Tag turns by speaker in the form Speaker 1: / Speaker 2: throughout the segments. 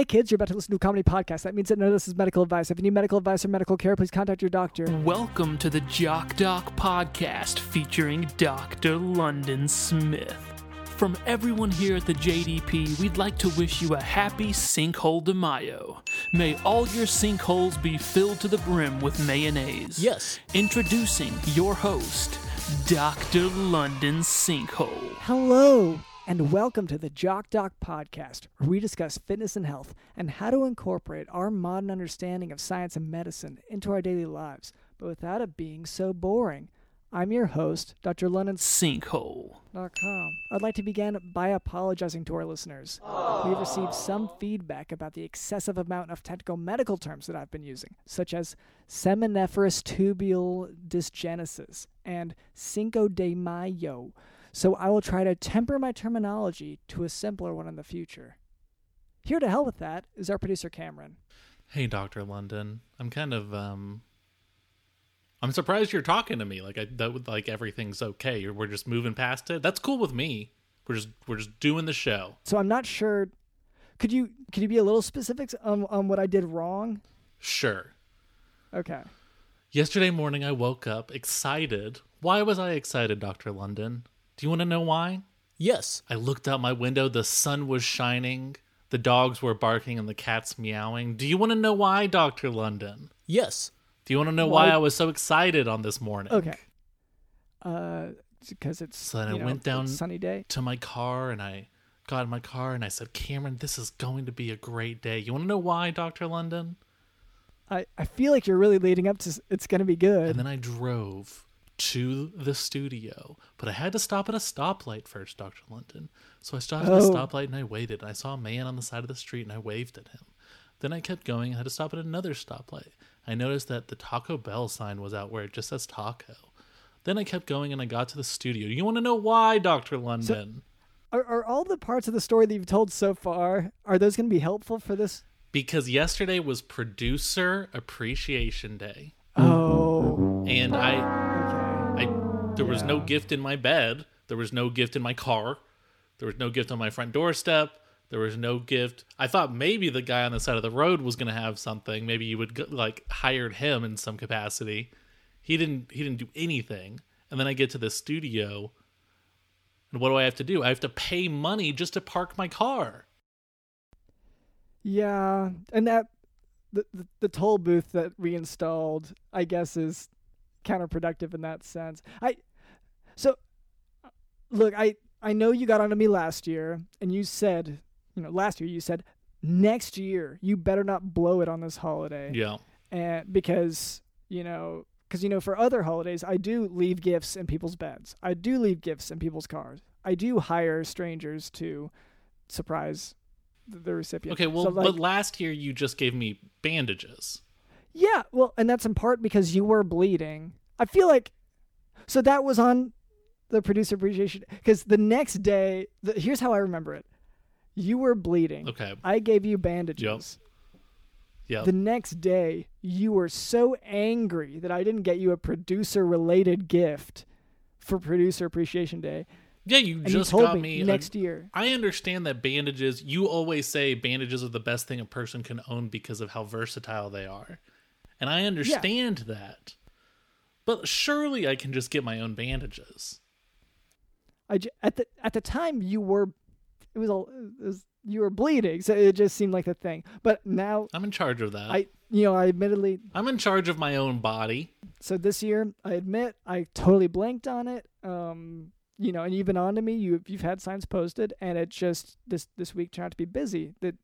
Speaker 1: Hey kids, you're about to listen to a comedy podcast. That means that none of this is medical advice. If you need medical advice or medical care, please contact your doctor.
Speaker 2: Welcome to the Jock Doc podcast featuring Dr. London Smith. From everyone here at the JDP, we'd like to wish you a happy Sinkhole de Mayo. May all your sinkholes be filled to the brim with mayonnaise.
Speaker 3: Yes.
Speaker 2: Introducing your host, Dr. London Sinkhole.
Speaker 1: Hello, and welcome to the Jock Doc podcast, where we discuss fitness and health and how to incorporate our modern understanding of science and medicine into our daily lives, but without it being so boring. I'm your host, Dr. London
Speaker 2: Sinkhole.
Speaker 1: Com. I'd like to begin by apologizing to our listeners. We've received some feedback about the excessive amount of technical medical terms that I've been using, such as seminiferous tubule dysgenesis and Cinco de Mayo. So I will try to temper my terminology to a simpler one in the future. Here to help with that is our producer Cameron.
Speaker 3: Hey, Doctor London. I'm kind of um. I'm surprised you're talking to me. Like I that would like everything's okay. We're just moving past it. That's cool with me. We're just we're just doing the show.
Speaker 1: So I'm not sure. Could you could you be a little specific on on what I did wrong?
Speaker 3: Sure.
Speaker 1: Okay.
Speaker 3: Yesterday morning I woke up excited. Why was I excited, Dr. London? Do you want to know why?
Speaker 4: Yes.
Speaker 3: I looked out my window, the sun was shining, the dogs were barking and the cats meowing. Do you want to know why, Dr. London?
Speaker 4: Yes.
Speaker 3: Do you want to know
Speaker 1: Why-
Speaker 3: why I was so excited on this morning?
Speaker 1: Okay. Uh, because it's
Speaker 3: So then I
Speaker 1: know,
Speaker 3: went down-
Speaker 1: it's sunny day.
Speaker 3: to my car and I got in my car and I said, Cameron, this is going to be a great day. You want to know why, Dr. London?
Speaker 1: I, I feel like you're really leading up to it's gonna be good.
Speaker 3: And then I drove to the studio, but I had to stop at a stoplight first, Dr. London. So I stopped at a
Speaker 1: Oh.
Speaker 3: stoplight and I waited. And I saw a man on the side of the street and I waved at him. Then I kept going. I had to stop at another stoplight. I noticed that the Taco Bell sign was out where it just says taco. Then I kept going and I got to the studio. You want to know why, Dr. London?
Speaker 1: Are, are all the parts of the story that you've told so far are those gonna be helpful for this?
Speaker 3: because yesterday was producer appreciation day
Speaker 1: Oh,
Speaker 3: and i there was no gift in my bed. There was no gift in my car. There was no gift on my front doorstep. There was no gift. I thought maybe the guy on the side of the road was going to have something. Maybe you would like hired him in some capacity. He didn't he didn't do anything. And then i get to the studio. And what do i have to do? I have to pay money just to park my car.
Speaker 1: Yeah, and that the, the the toll booth that we installed, I guess, is counterproductive in that sense. I so look, I I know you got onto me last year, and you said, you know, last year you said next year you better not blow it on this holiday.
Speaker 3: yeah.
Speaker 1: And because you know because you know for other holidays i do leave gifts in people's beds. I do leave gifts in people's cars. I do hire strangers to surprise the, the recipient
Speaker 3: okay well
Speaker 1: So, like,
Speaker 3: but last year you just gave me bandages
Speaker 1: yeah well and that's in part because you were bleeding i feel like so that was on the producer appreciation because the next day the, here's how i remember it you were bleeding
Speaker 3: okay
Speaker 1: i gave you bandages
Speaker 3: yeah
Speaker 1: The next day, you were so angry that I didn't get you a producer related gift for Producer Appreciation Day.
Speaker 3: Yeah, you
Speaker 1: And
Speaker 3: just
Speaker 1: you
Speaker 3: got
Speaker 1: me,
Speaker 3: me.
Speaker 1: next year.
Speaker 3: I understand that bandages. You always say bandages are the best thing a person can own because of how versatile they are, and I understand that. But surely I can just get my own bandages.
Speaker 1: I j- at the at the time you were it was all it was, you were bleeding, so it just seemed like the thing. But now
Speaker 3: I'm in charge of that.
Speaker 1: I you know, I admittedly
Speaker 3: I'm in charge of my own body.
Speaker 1: so this year I admit I totally blanked on it. Um you know, and you've been on to me. You've you've had signs posted, and it just this this week turned out to be busy. That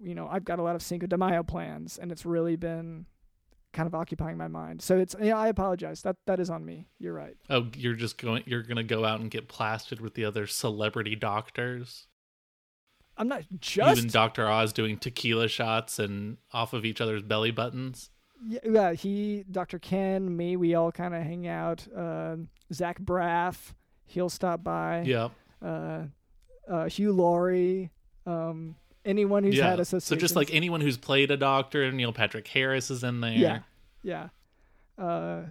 Speaker 1: you know I've got a lot of Cinco de Mayo plans, and it's really been kind of occupying my mind. So it's yeah, I apologize. That that is on me. You're right.
Speaker 3: Oh, you're just going. You're gonna go out and get plastered with the other celebrity doctors.
Speaker 1: I'm not
Speaker 3: You
Speaker 1: just
Speaker 3: and Doctor Oz doing tequila shots and off of each other's belly buttons.
Speaker 1: yeah, yeah. He, Dr. Ken, me, we all kind of hang out. Um Zach Braff, he'll stop by.
Speaker 3: Yeah,
Speaker 1: Uh, uh, Hugh Laurie. Um, anyone who's
Speaker 3: yeah.
Speaker 1: had
Speaker 3: So
Speaker 1: associations.
Speaker 3: just like anyone who's played a doctor, Neil Patrick Harris is in there.
Speaker 1: Yeah. Yeah. Uh,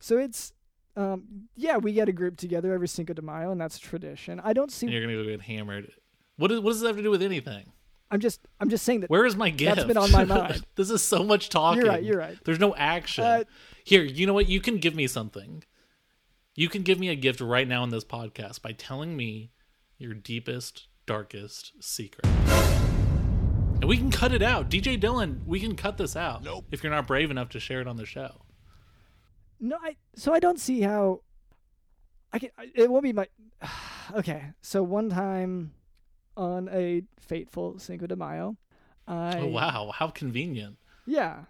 Speaker 1: so it's um, yeah, we get a group together every Cinco de Mayo, and that's tradition. I don't
Speaker 3: and
Speaker 1: see.
Speaker 3: you're gonna go get hammered. What, is, what does that have to do with anything?
Speaker 1: I'm just I'm just saying that
Speaker 3: Where is my gift?
Speaker 1: That's been on my mind.
Speaker 3: this is so much talking.
Speaker 1: You're right, you're right.
Speaker 3: There's no action.
Speaker 1: Uh,
Speaker 3: Here, you know what? You can give me something. You can give me a gift right now in this podcast by telling me your deepest, darkest secret. And we can cut it out. DJ Dylan, we can cut this out.
Speaker 4: Nope.
Speaker 3: If you're not brave enough to share it on the show.
Speaker 1: No, I so I don't see how I can. I- It won't be my. Okay, so one time on a fateful Cinco de Mayo, I
Speaker 3: oh, wow. How convenient.
Speaker 1: yeah.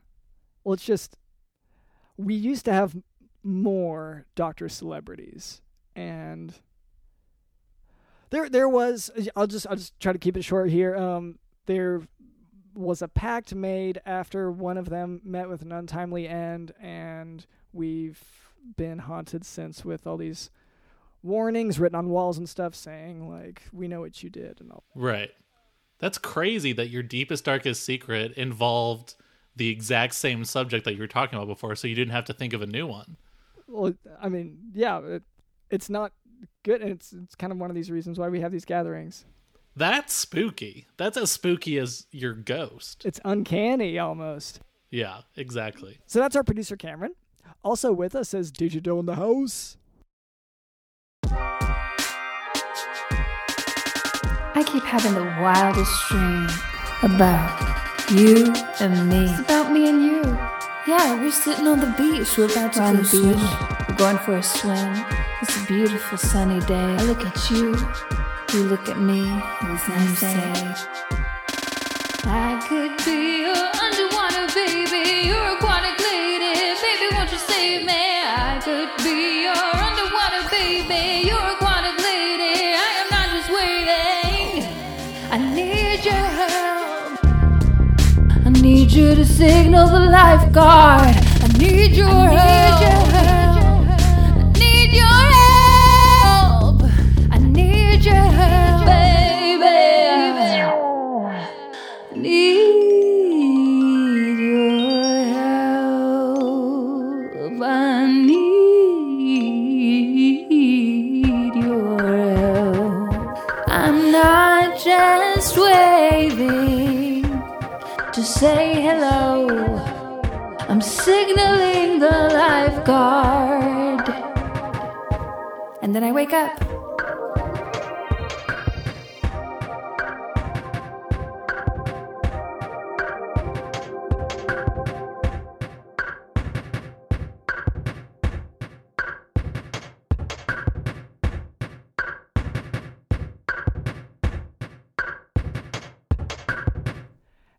Speaker 1: Well, it's just we used to have more doctor celebrities, and there there was. I'll just I'll just try to keep it short here. Um, there was a pact made after one of them met with an untimely end, and we've been haunted since with all these warnings written on walls and stuff saying like we know what you did and all
Speaker 3: Right. That's crazy that your deepest, darkest secret involved the exact same subject that you were talking about before, so you didn't have to think of a new one.
Speaker 1: well i mean yeah it, it's not good and it's it's kind of one of these reasons why we have these gatherings
Speaker 3: That's spooky. That's as spooky as your ghost.
Speaker 1: it's uncanny almost
Speaker 3: Yeah, exactly.
Speaker 1: so that's our producer cameron also with us is DJ Dylan in the house
Speaker 5: I keep having the wildest dream about you and me. It's about me and you. Yeah, we're sitting on the beach. We're about to
Speaker 6: We're on
Speaker 5: go
Speaker 6: the
Speaker 5: swimming.
Speaker 6: beach.
Speaker 5: We're going for a swim. Beautiful sunny day. I look at you. You look at me. And you say, I could be your underwater baby. You're aquatic lady. Baby, won't you save me? I could be your underwater baby. You're aquatic lady. I am not just waiting. I need your help. I need you to signal the lifeguard. I need your help. I And then I wake up.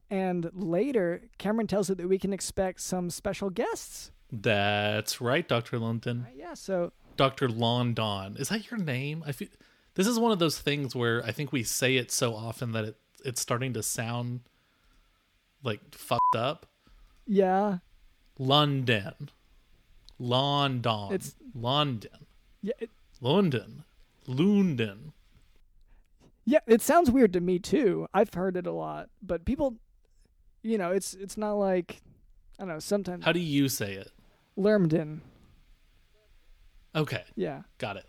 Speaker 1: and later cameron tells it that we can expect some special guests
Speaker 3: That's right, Dr. London.
Speaker 1: Uh, yeah so
Speaker 3: Dr. London. Is that your name? I feel this is one of those things where I think we say it so often that it it's starting to sound like fucked up.
Speaker 1: yeah
Speaker 3: London. London.
Speaker 1: It's-
Speaker 3: London.
Speaker 1: yeah it,
Speaker 3: London. London.
Speaker 1: Yeah, it sounds weird to me too. I've heard it a lot, but people, you know, it's it's not like I don't know. Sometimes
Speaker 3: How do you say it?
Speaker 1: Lermden,
Speaker 3: Okay,
Speaker 1: yeah,
Speaker 3: got it.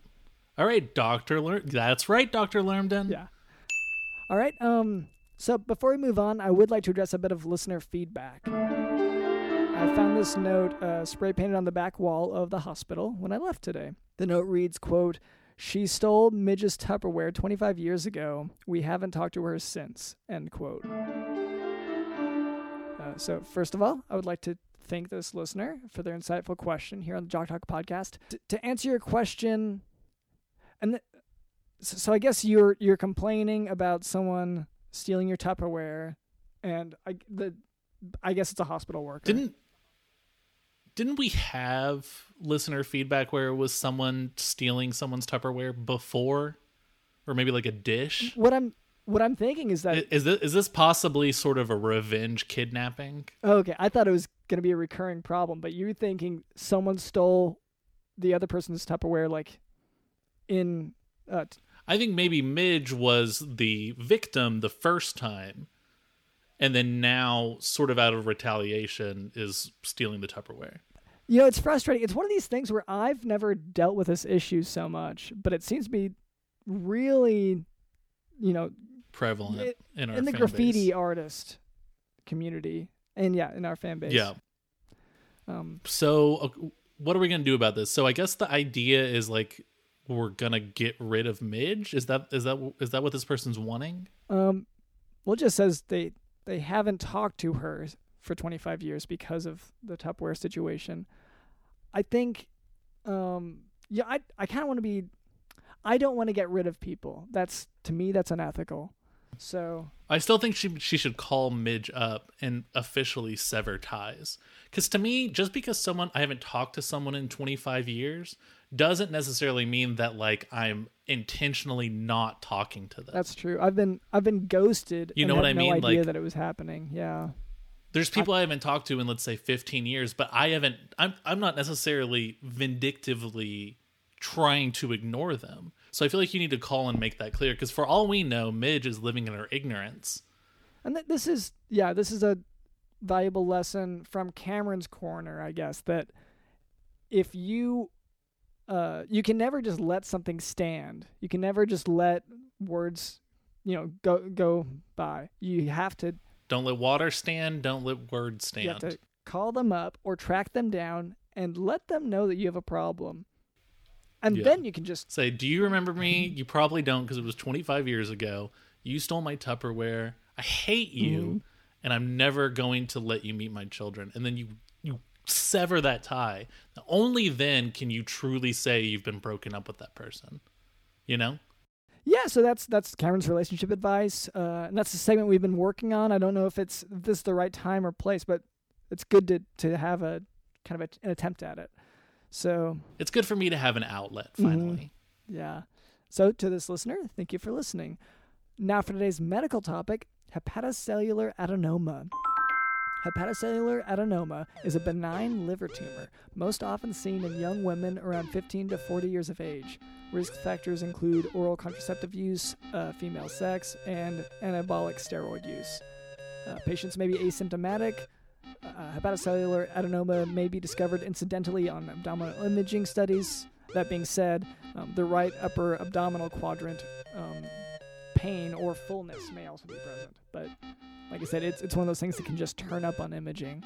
Speaker 3: All right, Dr. Ler- That's right, Dr. Lermden.
Speaker 1: yeah. All right. Um. So before we move on, I would like to address a bit of listener feedback. I found this note uh, spray painted on the back wall of the hospital when I left today. The note reads, "quote She stole Midge's Tupperware 25 years ago. We haven't talked to her since." End quote. Uh, so first of all, I would like to thank this listener for their insightful question here on the Jock Doc podcast. T- to answer your question, and th- so, so I guess you're you're complaining about someone stealing your Tupperware, and I the I guess it's a hospital worker.
Speaker 3: Didn't didn't we have listener feedback where it was someone stealing someone's Tupperware before, or maybe like a dish?
Speaker 1: what I'm what I'm thinking is that
Speaker 3: is this is this possibly sort of a revenge kidnapping?
Speaker 1: okay, I thought it was going to be a recurring problem, but you're thinking someone stole the other person's Tupperware like in uh, t-
Speaker 3: I think maybe Midge was the victim the first time, and then now, sort of out of retaliation, is stealing the Tupperware.
Speaker 1: You know, it's frustrating. It's one of these things where I've never dealt with this issue so much, but it seems to be really, you know,
Speaker 3: prevalent
Speaker 1: It-
Speaker 3: in our
Speaker 1: in the graffiti
Speaker 3: base.
Speaker 1: artist community, and yeah, in our fan base.
Speaker 3: Yeah.
Speaker 1: Um,
Speaker 3: So, uh, what are we gonna do about this? So, I guess the idea is like we're gonna get rid of Midge. Is that is that is that what this person's wanting?
Speaker 1: um, well, it just says they they haven't talked to her for 25 years because of the Tupperware situation. I think, um, yeah, I I kind of want to be. I don't want to get rid of people. That's to me that's unethical. So
Speaker 3: I still think she she should call Midge up and officially sever ties. Because to me, just because someone I haven't talked to someone in 25 years doesn't necessarily mean that like I'm intentionally not talking to them.
Speaker 1: that's true. I've been I've been ghosted.
Speaker 3: You know what I
Speaker 1: no
Speaker 3: mean?
Speaker 1: idea
Speaker 3: Like-
Speaker 1: that it was happening. Yeah.
Speaker 3: There's people I, haven't talked to in let's say 15 years, but I haven't. I'm I'm not necessarily vindictively trying to ignore them. So I feel like you need to call and make that clear. Because for all we know, Midge is living in her ignorance.
Speaker 1: And th- this is yeah, this is a valuable lesson from Cameron's corner, I guess, that if you uh you can never just let something stand. You can never just let words, you know, go go by. You have to
Speaker 3: Don't let water stand. Don't let words stand.
Speaker 1: you have to call them up or track them down and let them know that you have a problem. And
Speaker 3: Yeah.
Speaker 1: then you can just
Speaker 3: Say, do you remember me? You probably don't because it was 25 years ago. You stole my Tupperware. I hate you,
Speaker 1: Mm-hmm.
Speaker 3: and I'm never going to let you meet my children. And then you you sever that tie. Only then can you truly say you've been broken up with that person. You know?
Speaker 1: Yeah, so that's that's Cameron's relationship advice, uh, and that's the segment we've been working on. I don't know if it's if this is the right time or place, but it's good to to have a kind of a, an attempt at it. So
Speaker 3: It's good for me to have an outlet
Speaker 1: Mhm.
Speaker 3: finally.
Speaker 1: yeah, so to this listener, thank you for listening. Now for today's medical topic: hepatocellular adenoma. Hepatocellular adenoma is a benign liver tumor, most often seen in young women around 15 to 40 years of age. Risk factors include oral contraceptive use, uh, female sex, and anabolic steroid use. Uh, patients may be asymptomatic. Uh, hepatocellular adenoma may be discovered incidentally on abdominal imaging studies. That being said, um, the right upper abdominal quadrant um, pain or fullness may also be present. But like I said, it's it's one of those things that can just turn up on imaging.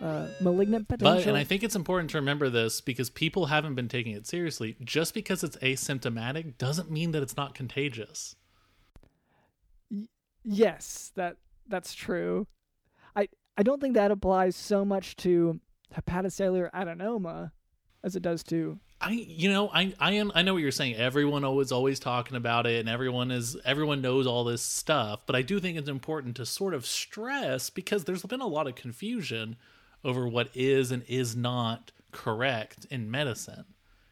Speaker 1: Uh, malignant potential.
Speaker 3: But and I think it's important to remember this because people haven't been taking it seriously. Just because it's asymptomatic doesn't mean that it's not contagious.
Speaker 1: yes, that that's true. I don't think that applies so much to hepatocellular adenoma as it does to
Speaker 3: I you know I I am I know what you're saying. Everyone always always talking about it, and everyone is everyone knows all this stuff. But I do think it's important to sort of stress because there's been a lot of confusion over what is and is not correct in medicine.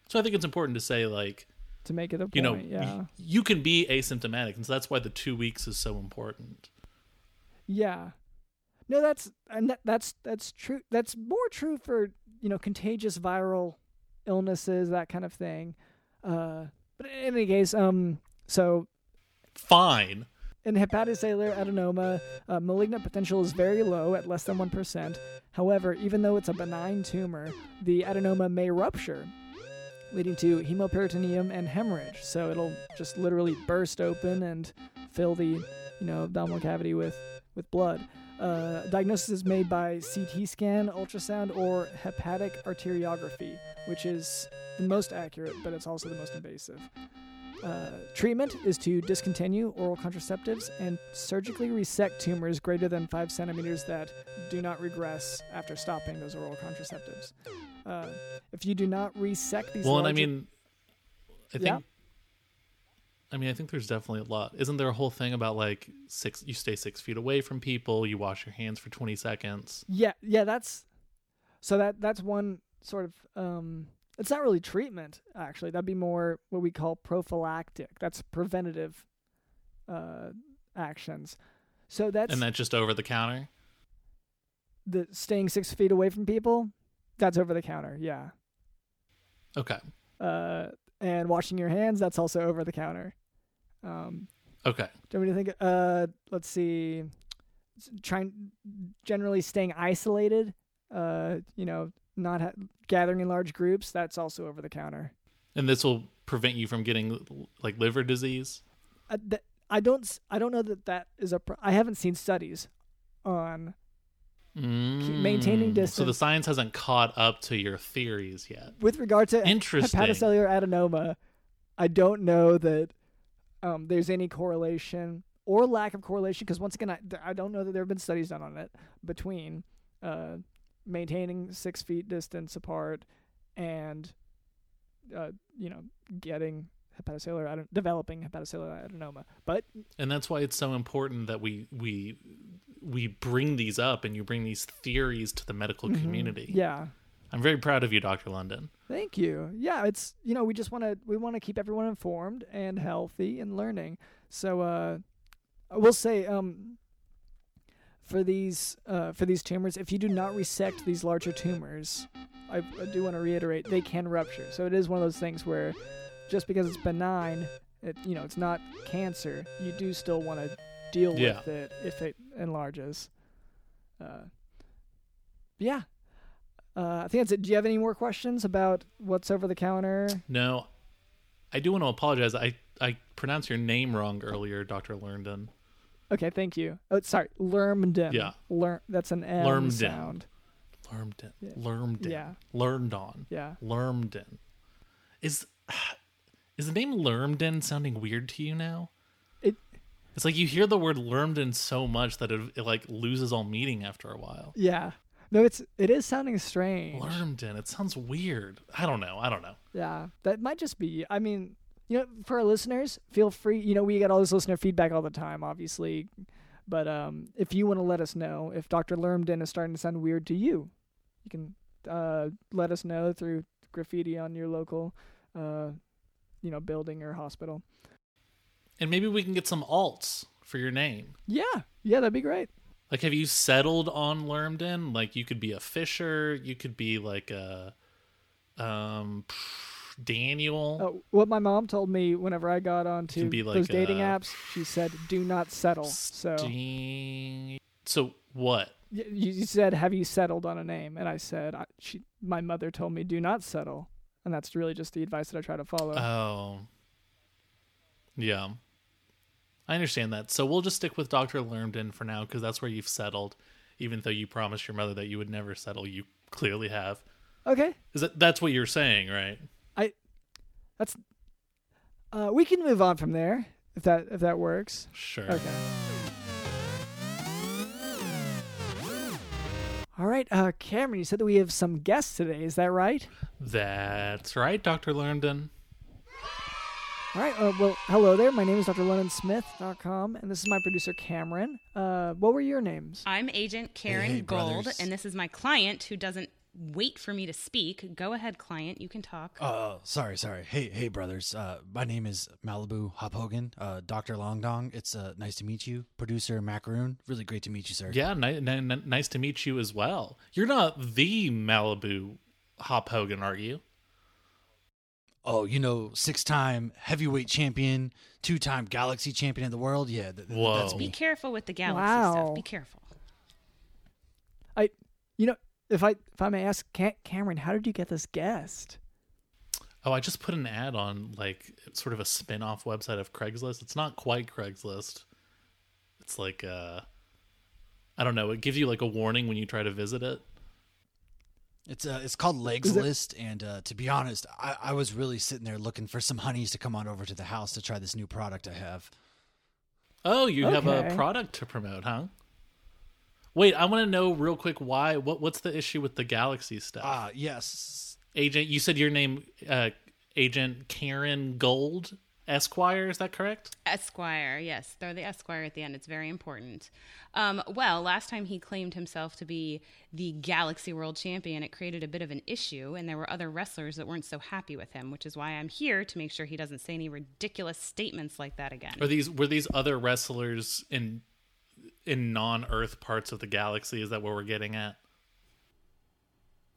Speaker 3: So I think it's important to say like
Speaker 1: to make it a point.
Speaker 3: you know
Speaker 1: yeah.
Speaker 3: you can be asymptomatic, and so that's why the two weeks is so important.
Speaker 1: Yeah. No, that's and that, that's that's true. That's more true for you know contagious viral illnesses, that kind of thing. Uh, but in any case, um, so
Speaker 3: Fine.
Speaker 1: in hepatocellular adenoma, uh, malignant potential is very low at less than one percent. However, even though it's a benign tumor, the adenoma may rupture, leading to hemoperitoneum and hemorrhage. So it'll just literally burst open and fill the you know abdominal cavity with with blood. Uh, diagnosis is made by CT scan, ultrasound, or hepatic arteriography, which is the most accurate, but it's also the most invasive. Uh, treatment is to discontinue oral contraceptives and surgically resect tumors greater than 5 centimeters that do not regress after stopping those oral contraceptives. Uh, if you do not resect these
Speaker 3: Well, and I mean, I think.
Speaker 1: Yeah.
Speaker 3: I mean, I think there's definitely a lot. Isn't there a whole thing about like six? You stay six feet away from people. You wash your hands for 20 seconds.
Speaker 1: Yeah, yeah, that's so that that's one sort of um it's not really treatment actually. That'd be more what we call prophylactic. That's preventative uh actions. So that's
Speaker 3: and that's just over the counter.
Speaker 1: the staying 6 feet away from people. That's over the counter. Yeah.
Speaker 3: Okay.
Speaker 1: Uh and washing your hands, that's also over the counter. Um
Speaker 3: Okay.
Speaker 1: do you want me to think uh let's see trying generally staying isolated uh you know not ha- gathering in large groups that's also over the counter
Speaker 3: And this will prevent you from getting like liver disease.
Speaker 1: uh, th- I don't I don't know that that is a pro- I haven't seen studies on maintaining
Speaker 3: Mm. So the science hasn't caught up to your theories yet.
Speaker 1: with regard to
Speaker 3: Interesting.
Speaker 1: hepatocellular adenoma. I don't know that um, there's any correlation or lack of correlation because once again I, I don't know that there have been studies done on it between uh, maintaining six feet distance apart and uh, you know getting hepatocellular aden- developing hepatocellular adenoma. But
Speaker 3: and that's why it's so important that we we we bring these up and you bring these theories to the medical community.
Speaker 1: Mm-hmm. yeah,
Speaker 3: I'm very proud of you, Dr. London.
Speaker 1: Thank you. Yeah, it's you know we just want to we want to keep everyone informed and healthy and learning. So uh, I will say um for these uh for these tumors, if you do not resect these larger tumors, I, I do want to reiterate they can rupture. So it is one of those things where just because it's benign, it you know it's not cancer, you do still want to deal
Speaker 3: Yeah.
Speaker 1: with it if it enlarges. Uh, yeah. Uh, I think that's it. Do you have any more questions about what's over the counter?
Speaker 3: No, I do want to apologize. I I pronounced your name wrong earlier, Dr. Lurndon.
Speaker 1: Okay, thank you. Oh, sorry, Lermden.
Speaker 3: Yeah.
Speaker 1: Ler- that's an M
Speaker 3: Lermden.
Speaker 1: sound.
Speaker 3: Lurmden.
Speaker 1: Yeah.
Speaker 3: Lurmden.
Speaker 1: Yeah.
Speaker 3: Learned on.
Speaker 1: Yeah.
Speaker 3: Lurmden. Is is the name Lurmden sounding weird to you now?
Speaker 1: It
Speaker 3: It's like you hear the word Lurmden so much that it, it like loses all meaning after a while.
Speaker 1: yeah. No, it's it is sounding strange.
Speaker 3: Lurmden. It sounds weird. I don't know. I don't know.
Speaker 1: Yeah, that might just be. I mean, you know, for our listeners, feel free. You know, we get all this listener feedback all the time, obviously. But um, if you want to let us know if Dr. Lermden is starting to sound weird to you, you can uh, let us know through graffiti on your local, uh, you know, building or hospital.
Speaker 3: And maybe we can get some alts for your name.
Speaker 1: Yeah, yeah, that'd be great.
Speaker 3: Like, have you settled on Lurmden? Like, you could be a Fisher. You could be like a um Daniel.
Speaker 1: Oh, what my mom told me whenever I got onto
Speaker 3: like
Speaker 1: those dating
Speaker 3: a-
Speaker 1: apps, she said, "Do not settle." So
Speaker 3: Sting- So what?
Speaker 1: You you said, "Have you settled on a name?" And I said, I, "She, my mother told me do not settle," and that's really just the advice that I try to follow.
Speaker 3: Oh. Yeah. I understand that. So we'll just stick with Dr. Lurmden for now because that's where you've settled. Even though you promised your mother that you would never settle, you clearly have.
Speaker 1: okay,
Speaker 3: Is that that's what you're saying, right?
Speaker 1: I, that's, uh, we can move on from there if that if that works.
Speaker 3: Sure.
Speaker 1: Okay. All right, uh, Cameron, you said that we have some guests today. Is that right?
Speaker 3: That's right, Dr. Lurmden.
Speaker 1: All right. Uh, well, hello there. My name is Dr. LondonSmith.com, and this is my producer Cameron. Uh, what were your names?
Speaker 4: I'm Agent Karen
Speaker 6: hey,
Speaker 4: Gold,
Speaker 6: brothers.
Speaker 4: and this is my client who doesn't wait for me to speak. Go ahead, client. You can talk.
Speaker 6: Uh, sorry, sorry. Hey, hey, brothers. Uh, my name is Malibu Hop Hogan. Uh, Doctor Longdong. It's uh, nice to meet you. Producer Macaroon. Really great to meet you, sir.
Speaker 3: Yeah, ni- ni- ni- nice to meet you as well. You're not the Malibu Hop Hogan, are you?
Speaker 6: Oh, you know, six-time heavyweight champion, two-time Galaxy champion of the world. Yeah, th- th-
Speaker 3: Whoa.
Speaker 6: that's
Speaker 4: Be
Speaker 6: me.
Speaker 4: careful with the galaxy
Speaker 1: Wow.
Speaker 4: stuff. Be careful.
Speaker 1: I, you know, if I if I may ask, Ca- Cameron, how did you get this guest?
Speaker 3: Oh, I just put an ad on like sort of a spin-off website of Craigslist. It's not quite Craigslist. It's like uh I don't know, it gives you like a warning when you try to visit it.
Speaker 6: It's uh, it's called Legs
Speaker 1: Is it-
Speaker 6: List, and uh, to be honest, I, I was really sitting there looking for some honeys to come on over to the house to try this new product I have.
Speaker 3: Oh, you have a product to promote, huh? Wait, I want to know real quick why what what's the issue with the Galaxy stuff?
Speaker 6: Ah, yes.
Speaker 3: Agent, you said your name uh Agent Karen Gold Esquire, is that correct?
Speaker 4: Esquire, yes, throw the Esquire at the end. It's very important. Um, well, last time he claimed himself to be the Galaxy World Champion, it created a bit of an issue, and there were other wrestlers that weren't so happy with him, which is why I'm here to make sure he doesn't say any ridiculous statements like that again.
Speaker 3: Are these were these other wrestlers in in non-Earth parts of the galaxy? Is that what we're getting at?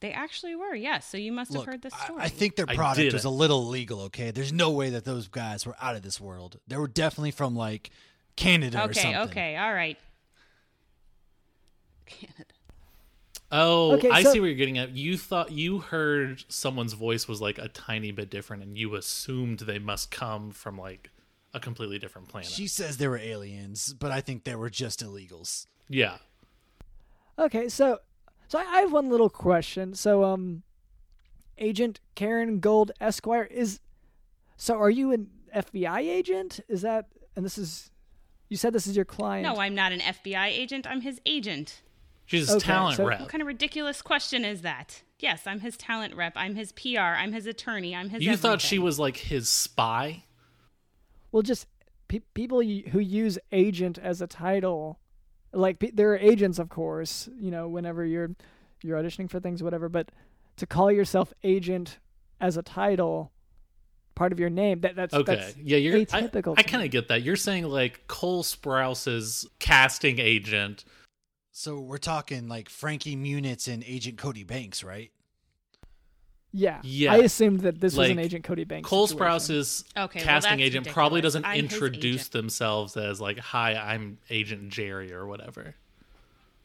Speaker 4: They actually were, yes. So you must
Speaker 6: Look,
Speaker 4: have heard this story.
Speaker 6: I, think their
Speaker 3: I
Speaker 6: product was a little illegal. Okay, there's no way that those guys were out of this world. They were definitely from like Canada or
Speaker 4: Okay,
Speaker 6: something.
Speaker 4: okay, all right. Canada.
Speaker 3: Oh,
Speaker 1: Okay,
Speaker 3: I
Speaker 1: so-
Speaker 3: see where you're getting at. You thought you heard someone's voice was like a tiny bit different, and you assumed they must come from like a completely different planet.
Speaker 6: She says they were aliens, but I think they were just illegals.
Speaker 3: yeah.
Speaker 1: Okay, so so I I have one little question. So um Agent Karen Gold Esquire is so are you an FBI agent? Is that and this is you said this is your client.
Speaker 4: No, I'm not an FBI agent. I'm his agent.
Speaker 3: She's his
Speaker 1: Okay,
Speaker 3: talent
Speaker 1: so-
Speaker 3: rep.
Speaker 4: What kind of ridiculous question is that? Yes, I'm his talent rep. I'm his PR. I'm his attorney. I'm his.
Speaker 3: You thought she was like his spy?
Speaker 1: Well, just pe- people who use agent as a title, like there are agents, of course. You know, whenever you're you're auditioning for things, whatever. But to call yourself agent as a title, part of your name, that that's
Speaker 3: Okay.
Speaker 1: That's
Speaker 3: yeah, you're I,
Speaker 1: atypical.
Speaker 3: I
Speaker 1: to
Speaker 3: kind of get that. You're saying like Cole Sprouse's casting agent.
Speaker 6: So we're talking like Frankie Muniz and Agent Cody Banks, right?
Speaker 1: Yeah.
Speaker 3: Yeah.
Speaker 1: I assumed that this was an Agent Cody Banks.
Speaker 3: Cole
Speaker 1: situation.
Speaker 3: Sprouse's
Speaker 4: Okay,
Speaker 3: casting
Speaker 4: that's
Speaker 3: agent probably doesn't
Speaker 4: I'm
Speaker 3: introduce
Speaker 4: agent.
Speaker 3: themselves as like, "Hi, I'm Agent Jerry" or whatever.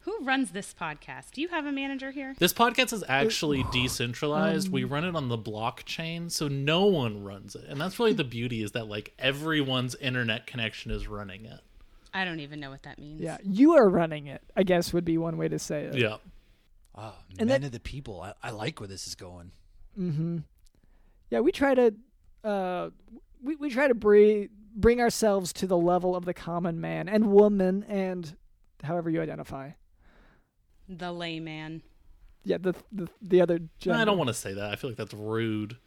Speaker 4: Who runs this podcast? Do you have a manager here?
Speaker 3: This podcast is actually decentralized.
Speaker 1: Um,
Speaker 3: we run it on the blockchain, so no one runs it. And that's really the beauty is that like everyone's internet connection is running it.
Speaker 4: I don't even know what that means.
Speaker 1: Yeah, you are running it. I guess would be one way to say it.
Speaker 3: Yeah.
Speaker 6: Oh,
Speaker 1: And
Speaker 6: men
Speaker 1: that-
Speaker 6: of the people. I, I like where this is going.
Speaker 1: Mm-hmm. Yeah, we try to uh, we we try to bring bring ourselves to the level of the common man and woman and however you identify.
Speaker 4: The layman.
Speaker 1: Yeah, the the the other. Gender.
Speaker 3: I don't want to say that. I feel like that's rude.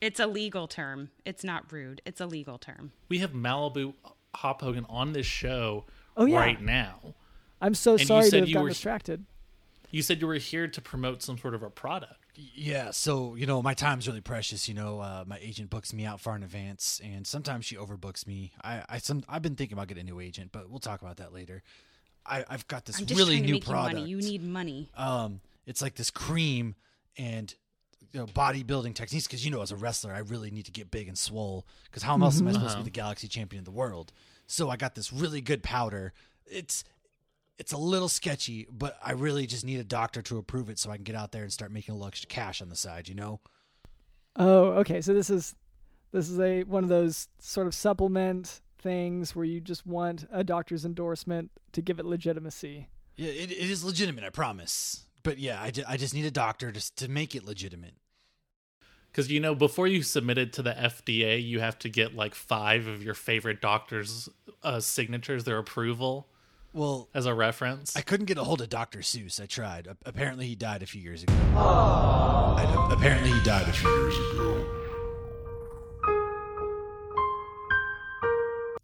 Speaker 4: It's a legal term. It's not rude. It's a legal term.
Speaker 3: We have Malibu Hop Hogan on this show
Speaker 1: Oh, yeah.
Speaker 3: right now.
Speaker 1: I'm so
Speaker 3: And you
Speaker 1: sorry to
Speaker 3: said
Speaker 1: have
Speaker 3: you
Speaker 1: gotten
Speaker 3: were-
Speaker 1: distracted.
Speaker 3: You said you were here to promote some sort of a product.
Speaker 6: Yeah, so you know my time's really precious. You know, uh, my agent books me out far in advance, and sometimes she overbooks me. I, I some I've been thinking about getting a new agent, but we'll talk about that later. I, I've got this
Speaker 4: I'm just
Speaker 6: really
Speaker 4: trying to
Speaker 6: new
Speaker 4: make
Speaker 6: product.
Speaker 4: you money. You need money.
Speaker 6: um, it's like this cream and you know, bodybuilding techniques. Because you know, as a wrestler, I really need to get big and swole. Because how else am I supposed to be the galaxy champion of the world? So I got this really good powder. It's it's a little sketchy, but I really just need a doctor to approve it so I can get out there and start making a little extra cash on the side. You know.
Speaker 1: Oh, okay. So this is this is a one of those sort of supplement things where you just want a doctor's endorsement to give it legitimacy.
Speaker 6: Yeah, it, it is legitimate, I promise. But yeah, I, ju- I just need a doctor just to make it legitimate.
Speaker 3: Because you know, before you submit it to the FDA, you have to get like five of your favorite doctors' uh, signatures, their approval
Speaker 6: Well,
Speaker 3: as a reference.
Speaker 6: I couldn't get a hold of Dr. Seuss. I tried. A- apparently, he died a few years ago. I- apparently, he died a few years ago.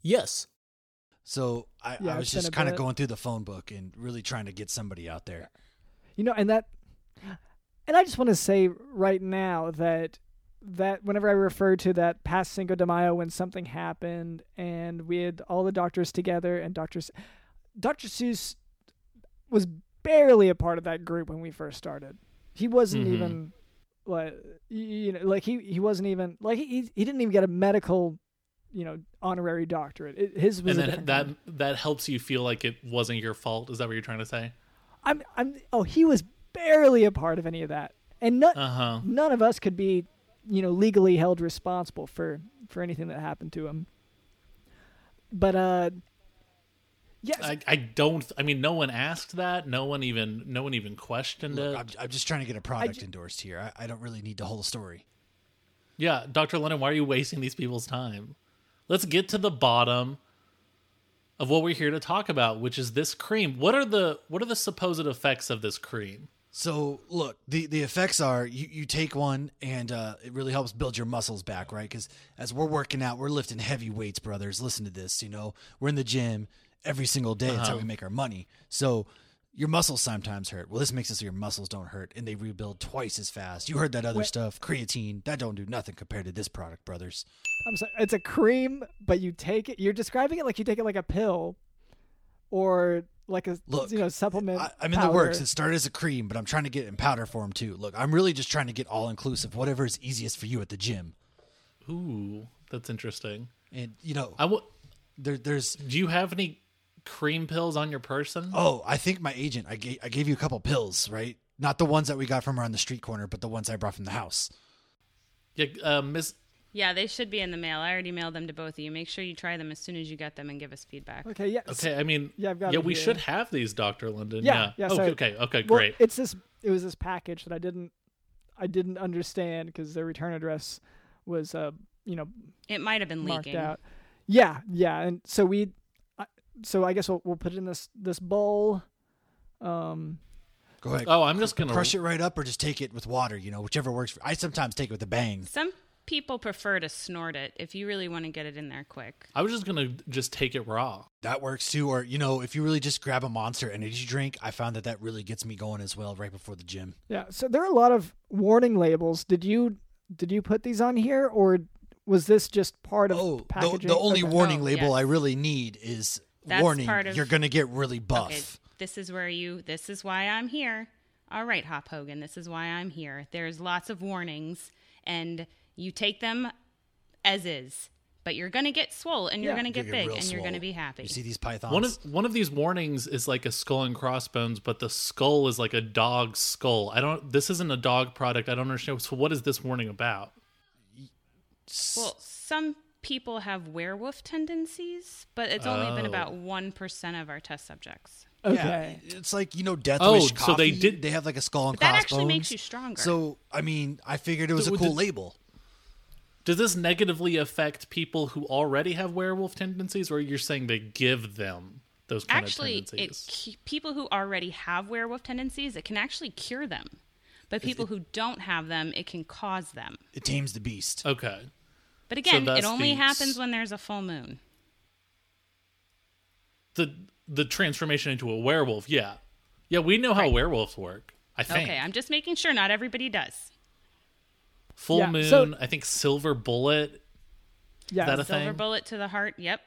Speaker 3: yes.
Speaker 6: So I,
Speaker 1: Yeah,
Speaker 6: I was
Speaker 1: it's been a
Speaker 6: just kind of
Speaker 1: bit.
Speaker 6: going through the phone book and really trying to get somebody out there.
Speaker 1: You know, and that and I just want to say right now that that whenever I refer to that past Cinco de Mayo when something happened and we had all the doctors together and doctors Dr. Seuss was barely a part of that group when we first started. He wasn't
Speaker 3: Mhm.
Speaker 1: even like you know like he he wasn't even like he he didn't even get a medical you know honorary doctorate. It, his was
Speaker 3: And then that that helps you feel like it wasn't your fault. Is that what you're trying to say?
Speaker 1: I'm I'm oh he was barely a part of any of that. And not
Speaker 3: Uh huh.
Speaker 1: none of us could be, you know, legally held responsible for for anything that happened to him. But uh, yes,
Speaker 3: I, I don't. I mean, no one asked that. No one even. No one even questioned
Speaker 6: Look,
Speaker 3: it.
Speaker 6: I'm, I'm just trying to get a product
Speaker 1: ju-
Speaker 6: endorsed here. I, I don't really need the whole story.
Speaker 3: Yeah, Dr. Lennon, why are you wasting these people's time? Let's get to the bottom of what we're here to talk about, which is this cream. What are the what are the supposed effects of this cream?
Speaker 6: So look, the the effects are you, you take one and uh, it really helps build your muscles back, right? Because as we're working out, we're lifting heavy weights, brothers. Listen to this, you know, we're in the gym every single day. That's how uh-huh. we make our money. So your muscles sometimes hurt. Well, this makes it so your muscles don't hurt and they rebuild twice as fast. You heard that other
Speaker 1: Wait.
Speaker 6: stuff, creatine. That don't do nothing compared to this product, brothers.
Speaker 1: I'm sorry, it's a cream, but you take it. You're describing it like you take it like a pill, or like a
Speaker 6: Look,
Speaker 1: you know supplement.
Speaker 6: I, I'm in the works. It started as a cream, but I'm trying to get it in powder form too. Look, I'm really just trying to get all inclusive, whatever is easiest for you at the gym.
Speaker 3: Ooh, that's interesting.
Speaker 6: And you know,
Speaker 3: I w-
Speaker 6: there, there's
Speaker 3: do you have any cream pills on your person?
Speaker 6: Oh, I think my agent. I gave I gave you a couple pills, right? Not the ones that we got from around the street corner, but the ones I brought from the house.
Speaker 3: Yeah, uh, Miss
Speaker 4: Yeah, they should be in the mail. I already mailed them to both of you. Make sure you try them as soon as you get them and give us feedback.
Speaker 1: Okay, yeah.
Speaker 3: Okay, I mean,
Speaker 1: Yeah, I've got
Speaker 3: yeah, we
Speaker 1: here.
Speaker 3: should have these, Doctor London.
Speaker 1: Yeah, yeah,
Speaker 3: okay,
Speaker 1: sorry.
Speaker 3: okay, okay,
Speaker 1: Well,
Speaker 3: great.
Speaker 1: it's this. It was this package that I didn't. I didn't understand because the return address was, uh, you know,
Speaker 4: It might have been
Speaker 1: marked
Speaker 4: leaking.
Speaker 1: out. Yeah, yeah, and so we, I so I guess we'll we'll put it in this this bowl. Um,
Speaker 6: Go ahead.
Speaker 3: oh, I'm just gonna
Speaker 6: crush it right up or just take it with water, you know, whichever works. For, I sometimes take it with a bang.
Speaker 4: Some people prefer to snort it if you really want to get it in there quick.
Speaker 3: I was just gonna just take it raw.
Speaker 6: That works too. Or, you know, if you really just grab a monster energy drink, I found that that really gets me going as well right before the gym.
Speaker 1: yeah, so there are a lot of warning labels. Did you did you put these on here, or was this just part of
Speaker 6: Oh, the,
Speaker 1: packaging?
Speaker 6: the only
Speaker 1: Okay.
Speaker 6: warning
Speaker 4: Oh,
Speaker 6: label
Speaker 4: yes.
Speaker 6: I really need is
Speaker 4: That's
Speaker 6: warning.
Speaker 4: part of-
Speaker 6: you're going to get really buff.
Speaker 4: Okay, this is where you. This is why I'm here. All right, Hop Hogan. This is why I'm here. There's lots of warnings, and you take them as is. But you're gonna get swole, and you're
Speaker 1: Yeah.
Speaker 4: gonna
Speaker 6: You're
Speaker 4: get big,
Speaker 6: real
Speaker 4: and you're gonna be happy.
Speaker 6: You see these pythons?
Speaker 3: One of one of these warnings is like a skull and crossbones, but the skull is like a dog's skull. I don't. This isn't a dog product. I don't understand. So what is this warning about?
Speaker 4: Well, some people have werewolf tendencies, but it's only been
Speaker 3: Oh.
Speaker 4: about one percent of our test subjects.
Speaker 1: Okay.
Speaker 6: Yeah, it's like you know, Death
Speaker 3: Oh,
Speaker 6: Wish
Speaker 3: so they did-
Speaker 6: They have like a skull and
Speaker 4: But that
Speaker 6: crossbones.
Speaker 4: actually makes you stronger.
Speaker 6: So I mean, I figured it was
Speaker 3: So
Speaker 6: a cool
Speaker 3: did-
Speaker 6: label.
Speaker 3: Does this negatively affect people who already have werewolf tendencies, or you're saying they give them those kind
Speaker 4: actually,
Speaker 3: of tendencies?
Speaker 4: cu- people who already have werewolf tendencies, it can actually cure them. But people who don't have them, it can cause them.
Speaker 6: It tames the beast.
Speaker 3: okay.
Speaker 4: But again,
Speaker 3: thus
Speaker 4: it only
Speaker 3: the-
Speaker 4: happens when there's a full moon.
Speaker 3: The the transformation into a werewolf. Yeah, yeah. We know how werewolves work. I think.
Speaker 4: Okay, I'm just making sure not everybody does.
Speaker 3: Full
Speaker 1: Yeah,
Speaker 3: moon.
Speaker 1: so-
Speaker 3: I think silver bullet.
Speaker 1: Yeah.
Speaker 3: that a
Speaker 4: Silver
Speaker 3: thing?
Speaker 4: bullet to the heart. Yep.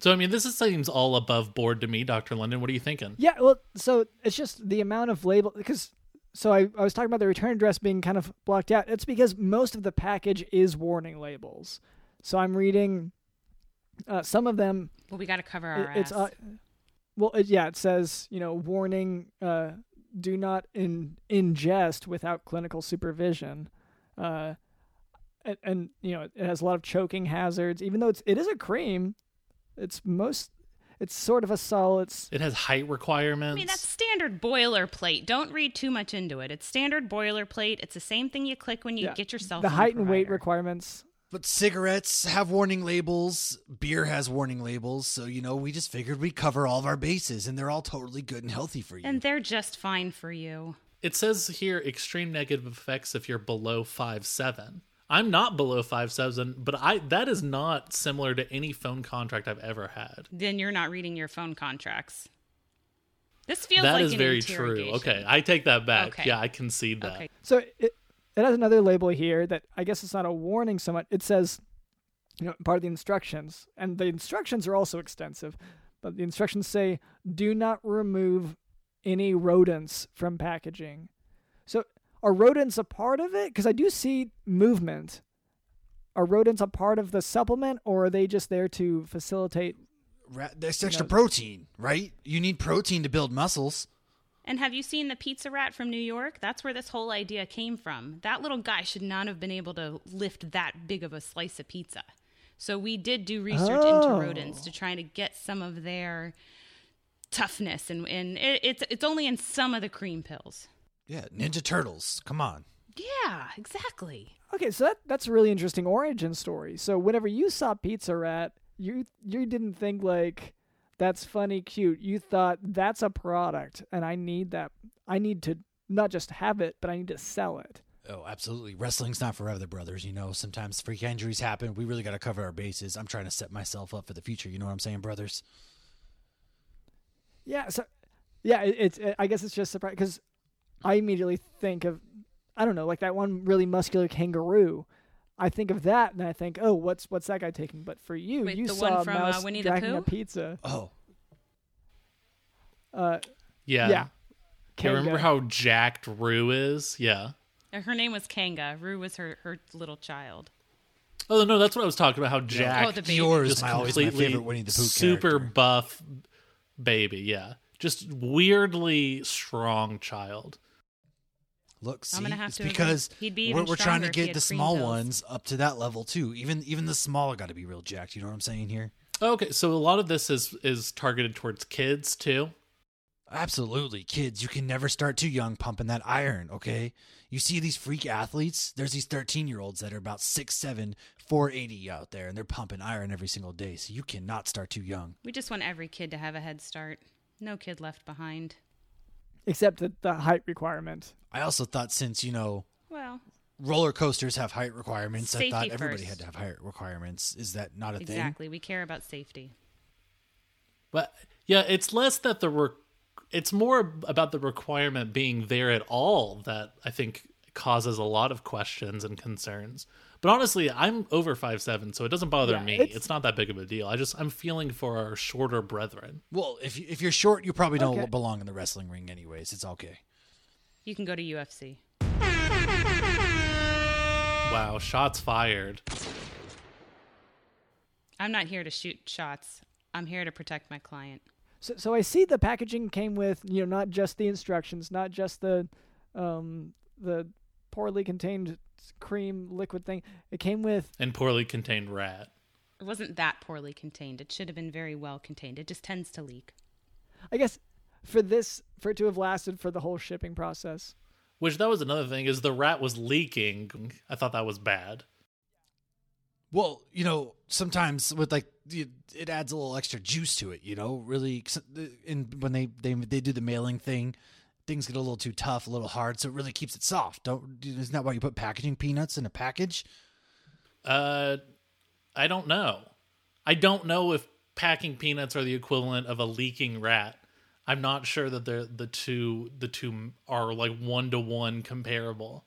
Speaker 3: So I mean, this is, seems all above board to me, Doctor London. What are you thinking?
Speaker 1: Yeah, well, so it's just the amount of label because so I, I was talking about the return address being kind of blocked out. It's because most of the package is warning labels. So I'm reading uh, some of them.
Speaker 4: Well, we got to cover
Speaker 1: it-
Speaker 4: our
Speaker 1: it's
Speaker 4: ass.
Speaker 1: uh, well, it, yeah, it says you know warning: uh, do not in, ingest without clinical supervision. Uh, and, and you know it has a lot of choking hazards. Even though it's it is a cream, it's most it's sort of a solid.
Speaker 3: It has height requirements.
Speaker 4: I mean, that's standard boilerplate. Don't read too much into it. It's standard boilerplate. It's the same thing you click when you
Speaker 1: Yeah.
Speaker 4: get yourself
Speaker 1: the height and weight requirements.
Speaker 6: But cigarettes have warning labels. Beer has warning labels. So you know, we just figured we'd cover all of our bases, and they're all totally good and healthy for you.
Speaker 4: And they're just fine for you.
Speaker 3: It says here extreme negative effects if you're below five seven. I'm not below five seven, but I that is not similar to any phone contract I've ever had.
Speaker 4: Then you're not reading your phone contracts. This feels
Speaker 3: That
Speaker 4: like
Speaker 3: is
Speaker 4: an
Speaker 3: very true. Okay, I take that back.
Speaker 4: Okay.
Speaker 3: Yeah, I concede that.
Speaker 4: Okay.
Speaker 1: So it it has another label here that I guess it's not a warning so much. It says, you know, part of the instructions, and the instructions are also extensive, but the instructions say do not remove any rodents from packaging. So are rodents a part of it? Because I do see movement. Are rodents a part of the supplement, or are they just there to facilitate?
Speaker 6: Ra- There's extra
Speaker 1: know-
Speaker 6: protein, right? You need protein to build muscles.
Speaker 4: And have you seen the pizza rat from New York? That's where this whole idea came from. That little guy should not have been able to lift that big of a slice of pizza. So we did do research into
Speaker 1: Oh.
Speaker 4: rodents to try to get some of their toughness, and and it, it's it's only in some of the cream pills.
Speaker 6: Yeah, Ninja Turtles. Come on.
Speaker 4: Yeah, exactly.
Speaker 1: Okay, so that that's a really interesting origin story. So whenever you saw Pizza Rat, you you didn't think like that's funny, cute. You thought that's a product, and I need that. I need to not just have it, but I need to sell it.
Speaker 6: Oh, absolutely. Wrestling's not forever, brothers. You know, sometimes freak injuries happen. We really got to cover our bases. I'm trying to set myself up for the future. You know what I'm saying, brothers?
Speaker 1: Yeah. So yeah, it's it, I guess it's just surprising because I immediately think of I don't know like that one really muscular kangaroo. I think of that and I think, oh, what's what's that guy taking? But for you,
Speaker 4: Wait,
Speaker 1: you
Speaker 4: the
Speaker 1: saw
Speaker 4: one
Speaker 1: a
Speaker 4: from, uh, Winnie the
Speaker 1: dragging a
Speaker 4: Pooh?
Speaker 1: pizza.
Speaker 6: Oh,
Speaker 1: Uh,
Speaker 3: Yeah.
Speaker 1: yeah.
Speaker 3: Yeah, remember how jacked Roo is? Yeah.
Speaker 4: Uh, Her name was Kanga. Roo was her her little child.
Speaker 3: Oh no, that's what I was talking about. How jacked
Speaker 4: Oh, the baby.
Speaker 6: Eeyore is
Speaker 3: just
Speaker 6: my, always my favorite Winnie the Pooh
Speaker 3: super
Speaker 6: character.
Speaker 3: buff baby. Yeah, just weirdly strong child.
Speaker 6: Look, see,
Speaker 4: I'm gonna have
Speaker 6: it's
Speaker 4: to agree.
Speaker 6: because
Speaker 4: He'd be
Speaker 6: we're, we're trying to
Speaker 4: stronger if he
Speaker 6: get the small
Speaker 4: pills.
Speaker 6: ones up to that level too. Even even the small got to be real jacked. You know what I'm saying here?
Speaker 3: Okay, so a lot of this is is targeted towards kids too.
Speaker 6: Absolutely, kids. You can never start too young pumping that iron. Okay, you see these freak athletes. There's these 13 year olds that are about six seven, 480 out there, and they're pumping iron every single day. So you cannot start too young.
Speaker 4: We just want every kid to have a head start. No kid left behind.
Speaker 1: Except the, the height requirement.
Speaker 6: I also thought since you know
Speaker 4: Well,
Speaker 6: roller coasters have height requirements, I
Speaker 4: Safety
Speaker 6: thought everybody
Speaker 4: first.
Speaker 6: had to have height requirements. Is that not a thing?
Speaker 4: exactly. We care about safety.
Speaker 3: But yeah, it's less that the re- it's more about the requirement being there at all that I think causes a lot of questions and concerns. But honestly, I'm over five seven, so it doesn't bother
Speaker 1: Yeah,
Speaker 3: me.
Speaker 1: it's-
Speaker 3: It's, not that big of a deal. I just I'm feeling for our shorter brethren.
Speaker 6: Well, if you, if you're short, you probably don't
Speaker 1: Okay.
Speaker 6: belong in the wrestling ring, anyways. It's okay.
Speaker 4: You can go to UFC.
Speaker 3: Wow, shots fired.
Speaker 4: I'm not here to shoot shots. I'm here to protect my client.
Speaker 1: So, so I see the packaging came with you know not just the instructions, not just the um, the poorly contained cream liquid thing. It came with
Speaker 3: And poorly contained rat.
Speaker 4: It wasn't that poorly contained. It should have been very well contained. It just tends to leak.
Speaker 1: I guess for this for it to have lasted for the whole shipping process.
Speaker 3: Which that was another thing is the rat was leaking. I thought that was bad.
Speaker 6: Well, you know, sometimes with like it adds a little extra juice to it. You know, really, and when they they they do the mailing thing, things get a little too tough, a little hard, so it really keeps it soft. Don't isn't that why you put packaging peanuts in a package?
Speaker 3: Uh, I don't know. I don't know if packing peanuts are the equivalent of a leaking rat. I'm not sure that they're the two the two are like one to one comparable.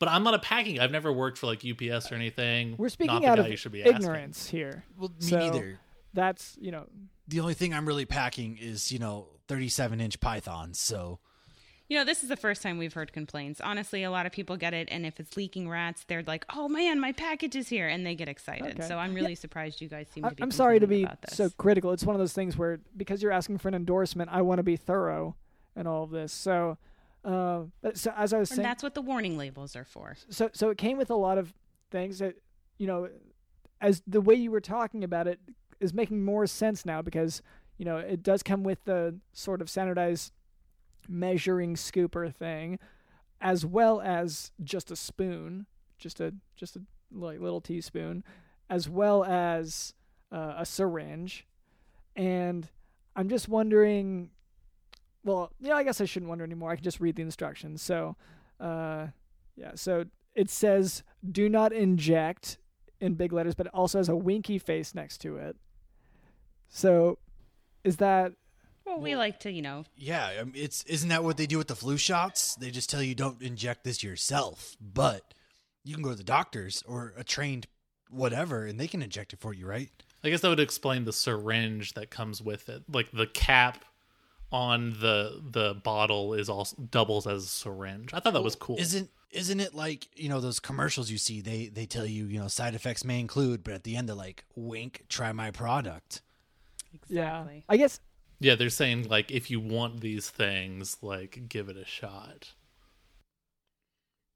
Speaker 3: But I'm not a packing. I've never worked for like UPS or anything.
Speaker 1: We're speaking
Speaker 3: not the
Speaker 1: out
Speaker 3: guy
Speaker 1: of
Speaker 3: you should be asking.
Speaker 1: ignorance here.
Speaker 6: Well, me
Speaker 1: So-
Speaker 6: neither.
Speaker 1: That's you know
Speaker 6: The only thing I'm really packing is you know 37 inch pythons. So
Speaker 4: You know, this is the first time we've heard complaints. Honestly, a lot of people get it, and if it's leaking rats, they're like, "Oh man, my package is here," and they get excited.
Speaker 1: Okay.
Speaker 4: So I'm really surprised you guys seem
Speaker 1: I,
Speaker 4: to be.
Speaker 1: I'm sorry to be so critical. It's one of those things where because you're asking for an endorsement, I want to be thorough and all of this. So, uh, but so as I was
Speaker 4: And
Speaker 1: saying,
Speaker 4: that's what the warning labels are for.
Speaker 1: so so it came with a lot of things that you know as the way you were talking about it is making more sense now because you know it does come with the sort of standardized measuring scooper thing as well as just a spoon just a just a like little teaspoon as well as uh, a syringe. And i'm just wondering well yeah i guess i shouldn't wonder anymore. I can just read the instructions. So uh yeah, so it says do not inject in big letters, but it also has a winky face next to it. So is that
Speaker 4: Well, we like to, you know,
Speaker 6: yeah, I mean, it's isn't that what they do with the flu shots? They just tell you don't inject this yourself, but you can go to the doctors or a trained whatever, and they can inject it for you, right?
Speaker 3: I guess that would explain the syringe that comes with it. Like the cap on the the bottle is also doubles as a syringe. I thought that was cool.
Speaker 6: Isn't isn't it like you know those commercials you see? They they tell you you know side effects may include, but at the end they're like, wink, try my product.
Speaker 4: Exactly.
Speaker 1: yeah? I guess
Speaker 3: Yeah, they're saying like if you want these things, like give it a shot.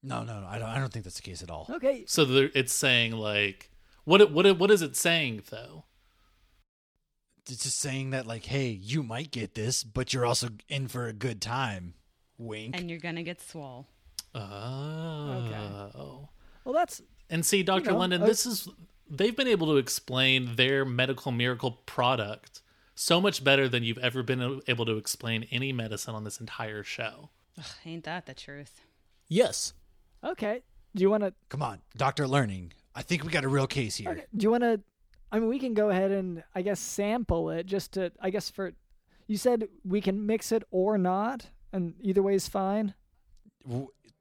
Speaker 6: No, no, no. I don't. I don't think that's the case at all.
Speaker 1: okay.
Speaker 3: So there, it's saying like what it- what it- what is it saying though?
Speaker 6: It's just saying that like, hey, you might get this, but you're also in for a good time. Wink.
Speaker 4: And you're gonna get swole.
Speaker 3: Oh. Okay.
Speaker 1: Well, that's
Speaker 3: And see, Dr.
Speaker 1: know,
Speaker 3: London,
Speaker 1: uh,
Speaker 3: this is they've been able to explain their medical miracle product so much better than you've ever been able to explain any medicine on this entire show.
Speaker 4: Ugh, ain't that the truth?
Speaker 6: yes.
Speaker 1: okay. Do you want to?
Speaker 6: Come on, Doctor Learning. I think we got a real case here.
Speaker 1: Okay. Do you want to? I mean, we can go ahead and I guess sample it just to. I guess for, you said we can mix it or not, and either way is fine.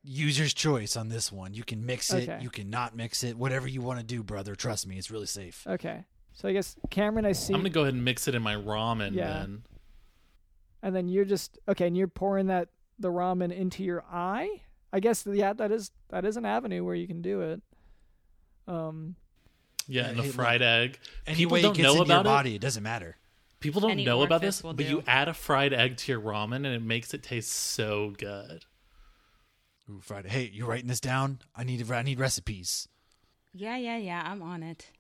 Speaker 6: W- User's choice on this one. You can mix it.
Speaker 1: Okay.
Speaker 6: You can not mix it. Whatever you want to do, brother. Trust me, it's really safe.
Speaker 1: Okay. So I guess Cameron, I see,
Speaker 3: I'm gonna go ahead and mix it in my ramen
Speaker 1: Yeah.
Speaker 3: then.
Speaker 1: and then you're just okay, and you're pouring that the ramen into your eye. I guess yeah, that is that is an avenue where you can do it. Um,
Speaker 3: Yeah,
Speaker 6: Yeah,
Speaker 3: and a
Speaker 6: hey,
Speaker 3: fried egg.
Speaker 6: Any
Speaker 3: People
Speaker 6: way
Speaker 3: don't
Speaker 6: it gets
Speaker 3: know
Speaker 6: into
Speaker 3: about
Speaker 6: your
Speaker 3: it.
Speaker 6: body, it doesn't matter.
Speaker 3: People don't
Speaker 4: Any
Speaker 3: know about this, but
Speaker 4: do.
Speaker 3: you add a fried egg to your ramen and it makes it taste so good.
Speaker 6: Ooh, Friday. Hey, you writing this down? I need I need recipes.
Speaker 4: Yeah, yeah, yeah. I'm on it.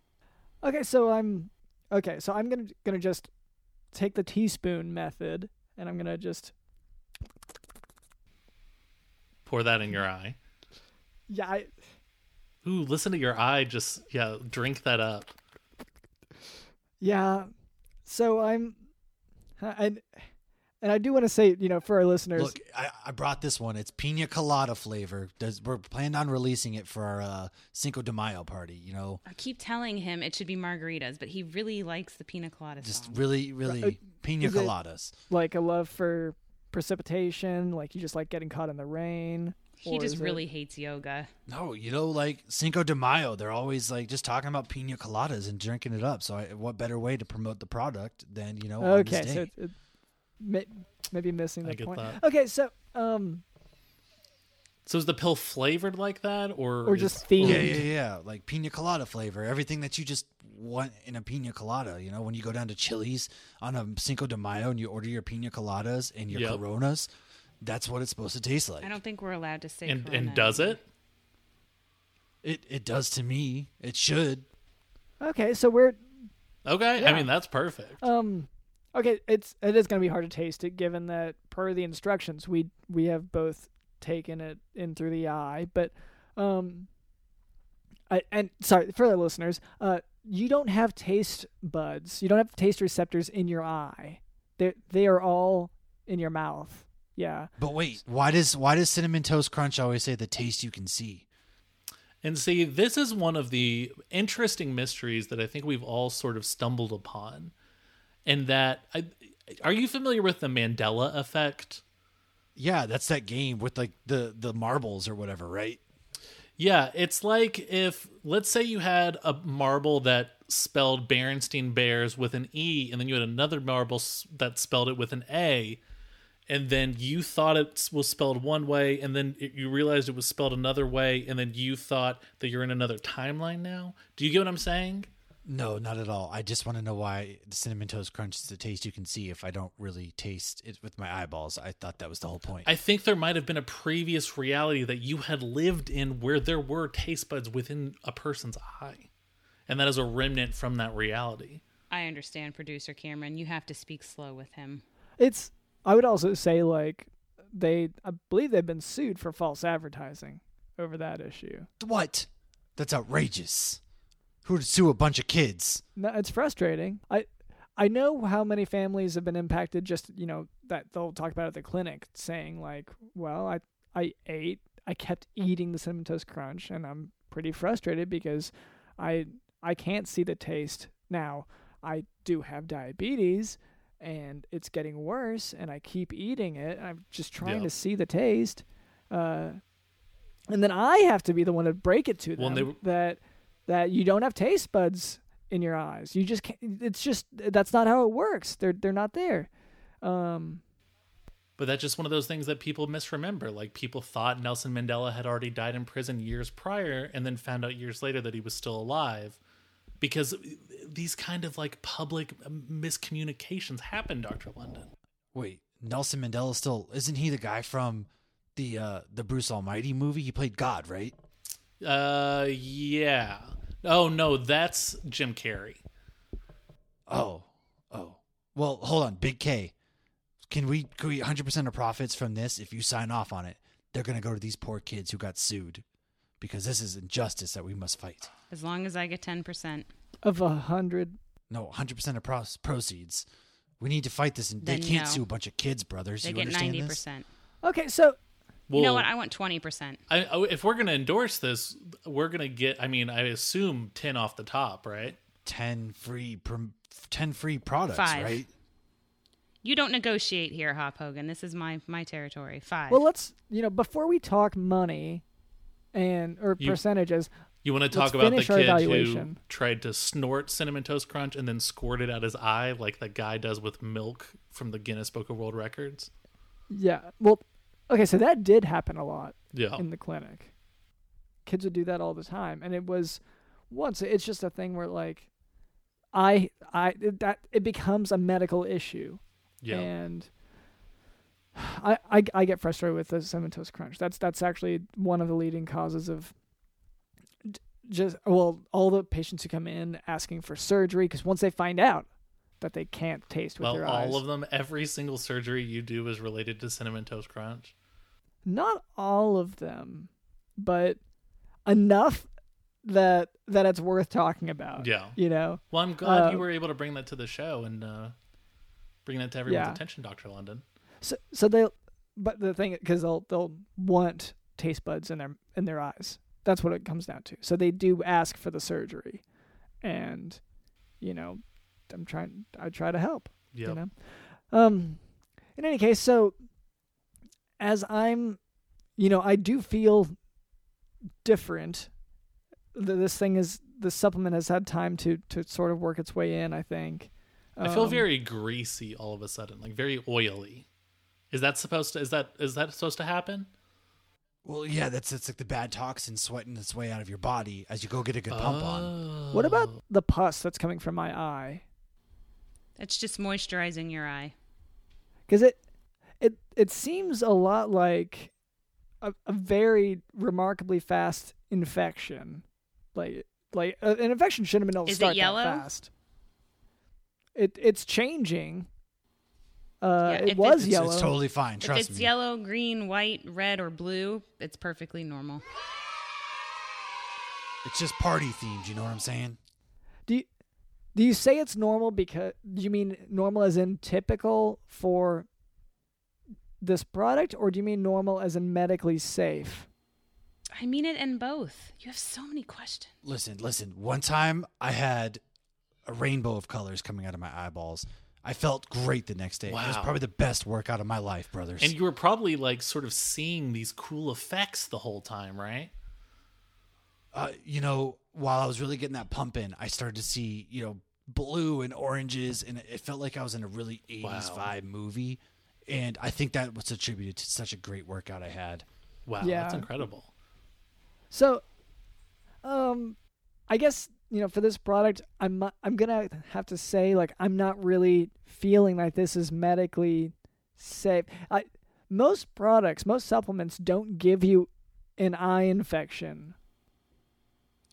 Speaker 1: Okay, so I'm okay. So I'm gonna gonna just take the teaspoon method, and I'm gonna just
Speaker 3: Pour that in your eye.
Speaker 1: yeah. I,
Speaker 3: Ooh, listen to your eye. Just yeah, drink that up.
Speaker 1: Yeah. So I'm and and I do want to say, you know, for our listeners,
Speaker 6: Look, I, I brought this one. It's pina colada flavor. Does we're planning on releasing it for our uh, Cinco de Mayo party. You know,
Speaker 4: I keep telling him it should be margaritas, but he really likes the pina colada
Speaker 6: just
Speaker 4: song.
Speaker 6: really, really
Speaker 1: Right.
Speaker 6: pina coladas.
Speaker 1: like a love for precipitation, like you just like getting caught in the rain.
Speaker 4: he just
Speaker 1: is it-
Speaker 4: really hates yoga.
Speaker 6: No, you know, like Cinco de Mayo, they're always like just talking about pina coladas and drinking it up. So, I, what better way to promote the product than you know? on this
Speaker 1: Okay,
Speaker 6: day?
Speaker 1: so it, it, may, maybe missing
Speaker 3: I
Speaker 1: the
Speaker 3: get
Speaker 1: point.
Speaker 3: that.
Speaker 1: Okay, so um,
Speaker 3: So is the pill flavored like that, or
Speaker 1: or
Speaker 3: is-
Speaker 1: just themed.
Speaker 6: Yeah, yeah, yeah. Like pina colada flavor. Everything that you just want in a pina colada. You know, when you go down to Chili's on a Cinco de Mayo and you order your pina coladas and your
Speaker 3: Yep.
Speaker 6: Coronas, that's what it's supposed to taste like.
Speaker 4: I don't think we're allowed to say.
Speaker 3: and
Speaker 4: Corona
Speaker 3: and does it?
Speaker 6: It it does to me. It should.
Speaker 1: Okay, so we're
Speaker 3: Okay,
Speaker 1: Yeah.
Speaker 3: I mean that's perfect.
Speaker 1: um, okay, it's it is gonna be hard to taste it given that per the instructions we we have both taken it in through the eye, but um, I and sorry for the listeners, uh, you don't have taste buds, you don't have taste receptors in your eye. They they are all in your mouth. Yeah.
Speaker 6: But wait, why does why does cinnamon toast crunch always say the taste you can see?
Speaker 3: And see, this is one of the interesting mysteries that I think we've all sort of stumbled upon. And that, I, are you familiar with the Mandela effect?
Speaker 6: Yeah, that's that game with like the the marbles or whatever, right?
Speaker 3: Yeah, it's like if, let's say you had a marble that spelled Berenstein Bears with an E, and then you had another marble that spelled it with an A, and then you thought it was spelled one way, and then it, you realized it was spelled another way, and then you thought that you're in another timeline now. Do you get what I'm saying?
Speaker 6: No, not at all. I just want to know why the cinnamon toast crunch is the taste you can see if I don't really taste it with my eyeballs. I thought that was the whole point.
Speaker 3: I think there might have been a previous reality that you had lived in where there were taste buds within a person's eye. And that is a remnant from that reality.
Speaker 4: I understand, producer Cameron. You have to speak slow with him.
Speaker 1: It's I would also say like they I believe they've been sued for false advertising over that issue.
Speaker 6: what? That's outrageous. Who would sue a bunch of kids?
Speaker 1: No, it's frustrating. I I know how many families have been impacted just, you know, that they'll talk about at the clinic saying like, well, I I ate, I kept eating the cinnamon toast crunch and I'm pretty frustrated because I I can't see the taste. Now, I do have diabetes and it's getting worse and I keep eating it. I'm just trying
Speaker 3: Yeah.
Speaker 1: to see the taste. Uh and then I have to be the one to break it to them
Speaker 3: Well, they
Speaker 1: that that you don't have taste buds in your eyes. You just can't. It's just that's not how it works. They're they're not there. Um,
Speaker 3: But that's just one of those things that people misremember. Like people thought Nelson Mandela had already died in prison years prior and then found out years later that he was still alive. Because these kind of like public miscommunications happen, Dr. London.
Speaker 6: Wait, Nelson Mandela still isn't he the guy from the uh the Bruce Almighty movie? He played God, right?
Speaker 3: Uh, yeah. Oh, no, that's Jim Carrey.
Speaker 6: Oh, oh. Well, hold on, Big K. Can we can we 100% of profits from this? If you sign off on it, they're gonna go to these poor kids who got sued, because this is injustice that we must fight.
Speaker 4: As long as I get 10%.
Speaker 1: of a hundred.
Speaker 6: No, 100% of pro- proceeds. We need to fight this, and they
Speaker 4: Then
Speaker 6: can't
Speaker 4: no.
Speaker 6: sue a bunch of kids, brothers.
Speaker 4: They
Speaker 6: you
Speaker 4: get
Speaker 6: understand
Speaker 4: 90%.
Speaker 6: this?
Speaker 1: Okay, so
Speaker 3: Well,
Speaker 4: you know what? I want 20%.
Speaker 3: I, I- if we're going to endorse this, we're going to get, I mean, I assume 10 off the top, right?
Speaker 6: 10 free prom- 10 free products,
Speaker 4: Five.
Speaker 6: right?
Speaker 4: You don't negotiate here, Hop Hogan. This is my my territory. Five.
Speaker 1: well, let's you know before we talk money and or
Speaker 3: You-
Speaker 1: percentages.
Speaker 3: You want to talk about the
Speaker 1: finish our
Speaker 3: kid who tried to snort cinnamon toast crunch and then squirt it out his eye like that guy does with milk from the Guinness Book of World Records?
Speaker 1: Yeah. Well, okay, so that did happen a lot
Speaker 3: Yeah.
Speaker 1: in the clinic. Kids would do that all the time, and it was once. It's just a thing where like, I I it, that it becomes a medical issue.
Speaker 3: Yeah.
Speaker 1: And I, I I get frustrated with the cinnamon toast crunch. That's that's actually one of the leading causes of just well all the patients who come in asking for surgery because once they find out that they can't taste with
Speaker 3: Well,
Speaker 1: their
Speaker 3: all of them, every single surgery you do is related to cinnamon toast crunch.
Speaker 1: Not all of them, but enough that that it's worth talking about.
Speaker 3: Yeah.
Speaker 1: you know.
Speaker 3: Well, I'm glad you
Speaker 1: Uh,
Speaker 3: were able to bring that to the show and uh, bring that to everyone's
Speaker 1: Yeah.
Speaker 3: attention, Doctor London.
Speaker 1: So so they, but the thing because they'll they'll want taste buds in their in their eyes. That's what it comes down to. So they do ask for the surgery, and you know, I'm trying. I try to help.
Speaker 3: Yeah.
Speaker 1: You know, um, in any case, so as I'm, you know, I do feel different. This thing is the supplement has had time to to sort of work its way in. I think.
Speaker 3: I feel
Speaker 1: Um,
Speaker 3: very greasy all of a sudden, like very oily. Is that supposed to? Is that is that supposed to happen?
Speaker 6: Well, yeah, that's it's like the bad toxin sweating its way out of your body as you go get a good pump on.
Speaker 1: What
Speaker 3: Oh.
Speaker 1: about the pus that's coming from my eye?
Speaker 4: It's just moisturizing your eye.
Speaker 1: because it it it seems a lot like a, a very remarkably fast infection like like uh, an infection shouldn't have been able to
Speaker 4: Is it
Speaker 1: start
Speaker 4: yellow?
Speaker 1: that fast it it's changing uh
Speaker 4: Yeah,
Speaker 1: it
Speaker 4: if
Speaker 1: was
Speaker 4: it's-
Speaker 6: It's,
Speaker 1: yellow
Speaker 6: it's totally fine. Trust if
Speaker 4: it's
Speaker 6: me.
Speaker 4: yellow, green, white, red, or blue, it's perfectly normal.
Speaker 6: It's just party themed. You know what I'm saying?
Speaker 1: do you do you say it's normal because do you mean normal as in typical for this product or do you mean normal as in medically safe
Speaker 4: I mean it in both. You have so many questions.
Speaker 6: Listen, listen. One time I had a rainbow of colors coming out of my eyeballs. I felt great the next day. Wow. It was probably the best workout of my life, brothers.
Speaker 3: And you were probably like sort of seeing these cool effects the whole time, right?
Speaker 6: uh, you know, while I was really getting that pump in, I started to see, you know, blue and oranges, and it felt like I was in a really 80s
Speaker 3: Wow.
Speaker 6: vibe movie. And I think that was attributed to such a great workout I had.
Speaker 3: Wow,
Speaker 1: Yeah.
Speaker 3: that's incredible.
Speaker 1: So, um, I guess you know for this product, I'm I'm gonna have to say like I'm not really feeling like this is medically safe. I most products, most supplements don't give you an eye infection.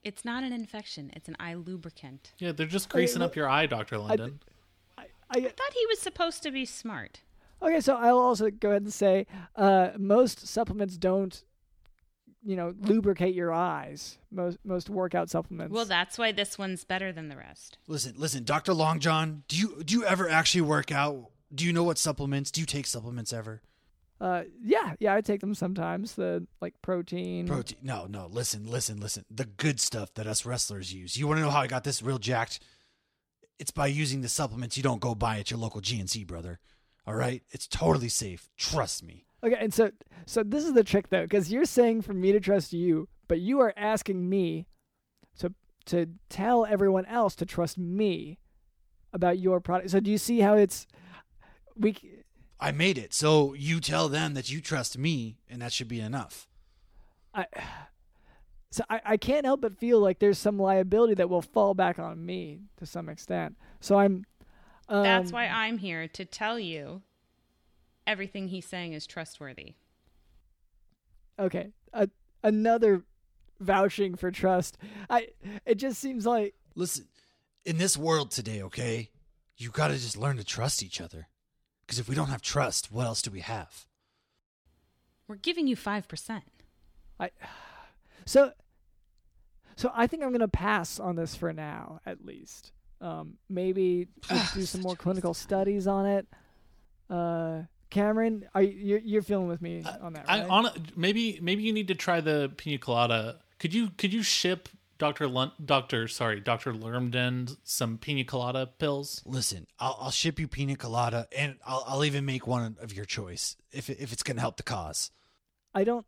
Speaker 4: It's not an infection, it's an eye lubricant.
Speaker 3: Yeah, they're just greasing
Speaker 1: well,
Speaker 3: up your eye, Doctor London.
Speaker 1: I,
Speaker 4: I thought he was supposed to be smart.
Speaker 1: Okay, so I'll also go ahead and say uh, most supplements don't, you know, lubricate your eyes. Most most workout supplements.
Speaker 4: Well, that's why this one's better than the rest.
Speaker 6: Listen, listen, Dr. Long John, do you do you ever actually work out? Do you know what supplements? Do you take supplements ever?
Speaker 1: uh, yeah, yeah, I take them sometimes. The like protein.
Speaker 6: Protein. No, no. Listen, listen, listen. The good stuff that us wrestlers use. You want to know how I got this real jacked? It's by using the supplements you don't go buy at your local GNC, brother. All right? It's totally safe. Trust me.
Speaker 1: Okay, and so so this is the trick though, because you're saying for me to trust you, but you are asking me to to tell everyone else to trust me about your product. So do you see how it's we?
Speaker 6: I made it. So you tell them that you trust me, and that should be enough.
Speaker 1: I so I, I can't help but feel like there's some liability that will fall back on me to some extent. So I'm. Um,
Speaker 4: That's why I'm here to tell you everything he's saying is trustworthy.
Speaker 1: Okay, a, another vouching for trust. I. It just seems like
Speaker 6: Listen, in this world today, okay, you got to just learn to trust each other. Because if we don't have trust, what else do we have?
Speaker 4: We're giving you 5%.
Speaker 1: I so so I think I'm gonna pass on this for now, at least. Um, maybe just do some more clinical studies on it. Uh, Cameron, are you you're, you're feeling with me on that?
Speaker 3: I
Speaker 1: Right?
Speaker 3: on maybe maybe you need to try the pina colada. Could you could you ship Doctor Lun- Doctor sorry Doctor Lermden some pina colada pills?
Speaker 6: Listen, I'll, I'll ship you pina colada, and I'll, I'll even make one of your choice if, if it's going to help the cause.
Speaker 1: I don't.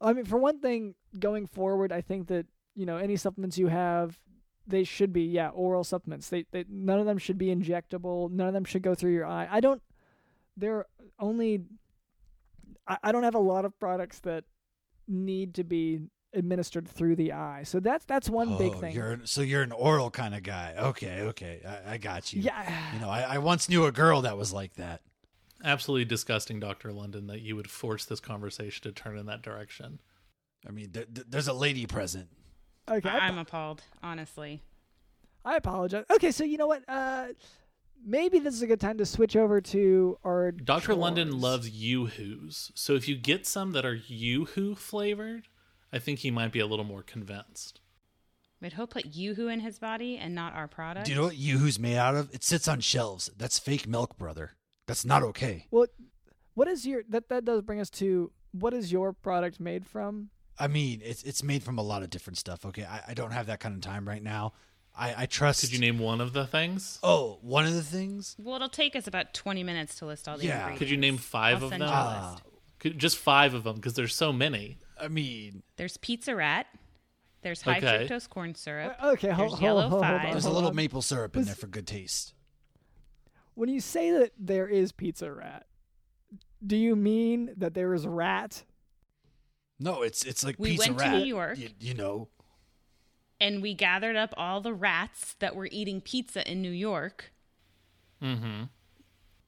Speaker 1: I mean, for one thing, going forward, I think that you know any supplements you have, they should be yeah oral supplements. They, they none of them should be injectable. None of them should go through your eye. I don't. They're only. I, I don't have a lot of products that need to be administered through the eye. So that's that's one big
Speaker 6: Oh,
Speaker 1: thing.
Speaker 6: You're, so you're an oral kind of guy. Okay, okay. I, I got you.
Speaker 1: Yeah.
Speaker 6: You know, I, I once knew a girl that was like that.
Speaker 3: Absolutely disgusting, Dr. London, that you would force this conversation to turn in that direction.
Speaker 6: I mean, there, there- there's a lady present.
Speaker 1: Okay, I,
Speaker 4: I'm appalled, honestly.
Speaker 1: I apologize. Okay, so you know what? Uh, maybe this is a good time to switch over to our
Speaker 3: Dr. London loves yoo-hoos. So if you get some that are yoo-hoo flavored, I think he might be a little more convinced.
Speaker 4: But he'll put Yoo-Hoo in his body and not our product.
Speaker 6: Do you know what Yoo-Hoo's made out of? It sits on shelves. That's fake milk, brother. That's not okay.
Speaker 1: Well, what is your that that does bring us to what is your product made from?
Speaker 6: I mean, it's it's made from a lot of different stuff. Okay, I, I don't have that kind of time right now. I, I trust.
Speaker 3: Could you name one of the things?
Speaker 6: Oh, one of the things.
Speaker 4: Well, it'll take us about 20 minutes to list all the
Speaker 6: Yeah.
Speaker 4: ingredients.
Speaker 3: Could you name 5
Speaker 4: I'll
Speaker 3: of them?
Speaker 4: you a list.
Speaker 3: Could, just 5 of them because there's so many.
Speaker 6: I mean,
Speaker 4: There's Pizza Rat. There's high
Speaker 3: Okay.
Speaker 4: fructose corn syrup.
Speaker 1: Uh, okay, hold,
Speaker 4: There's
Speaker 1: hold,
Speaker 4: Yellow
Speaker 1: hold, hold
Speaker 4: Five.
Speaker 1: on,
Speaker 6: there's a little maple syrup in there for good taste.
Speaker 1: When you say that there is pizza rat, do you mean that there is rat?
Speaker 6: No, it's it's like
Speaker 4: We
Speaker 6: pizza
Speaker 4: went to
Speaker 6: rat.
Speaker 4: New York.
Speaker 6: You, you know,
Speaker 4: And we gathered up all the rats that were eating pizza in New York.
Speaker 3: Mm-hmm.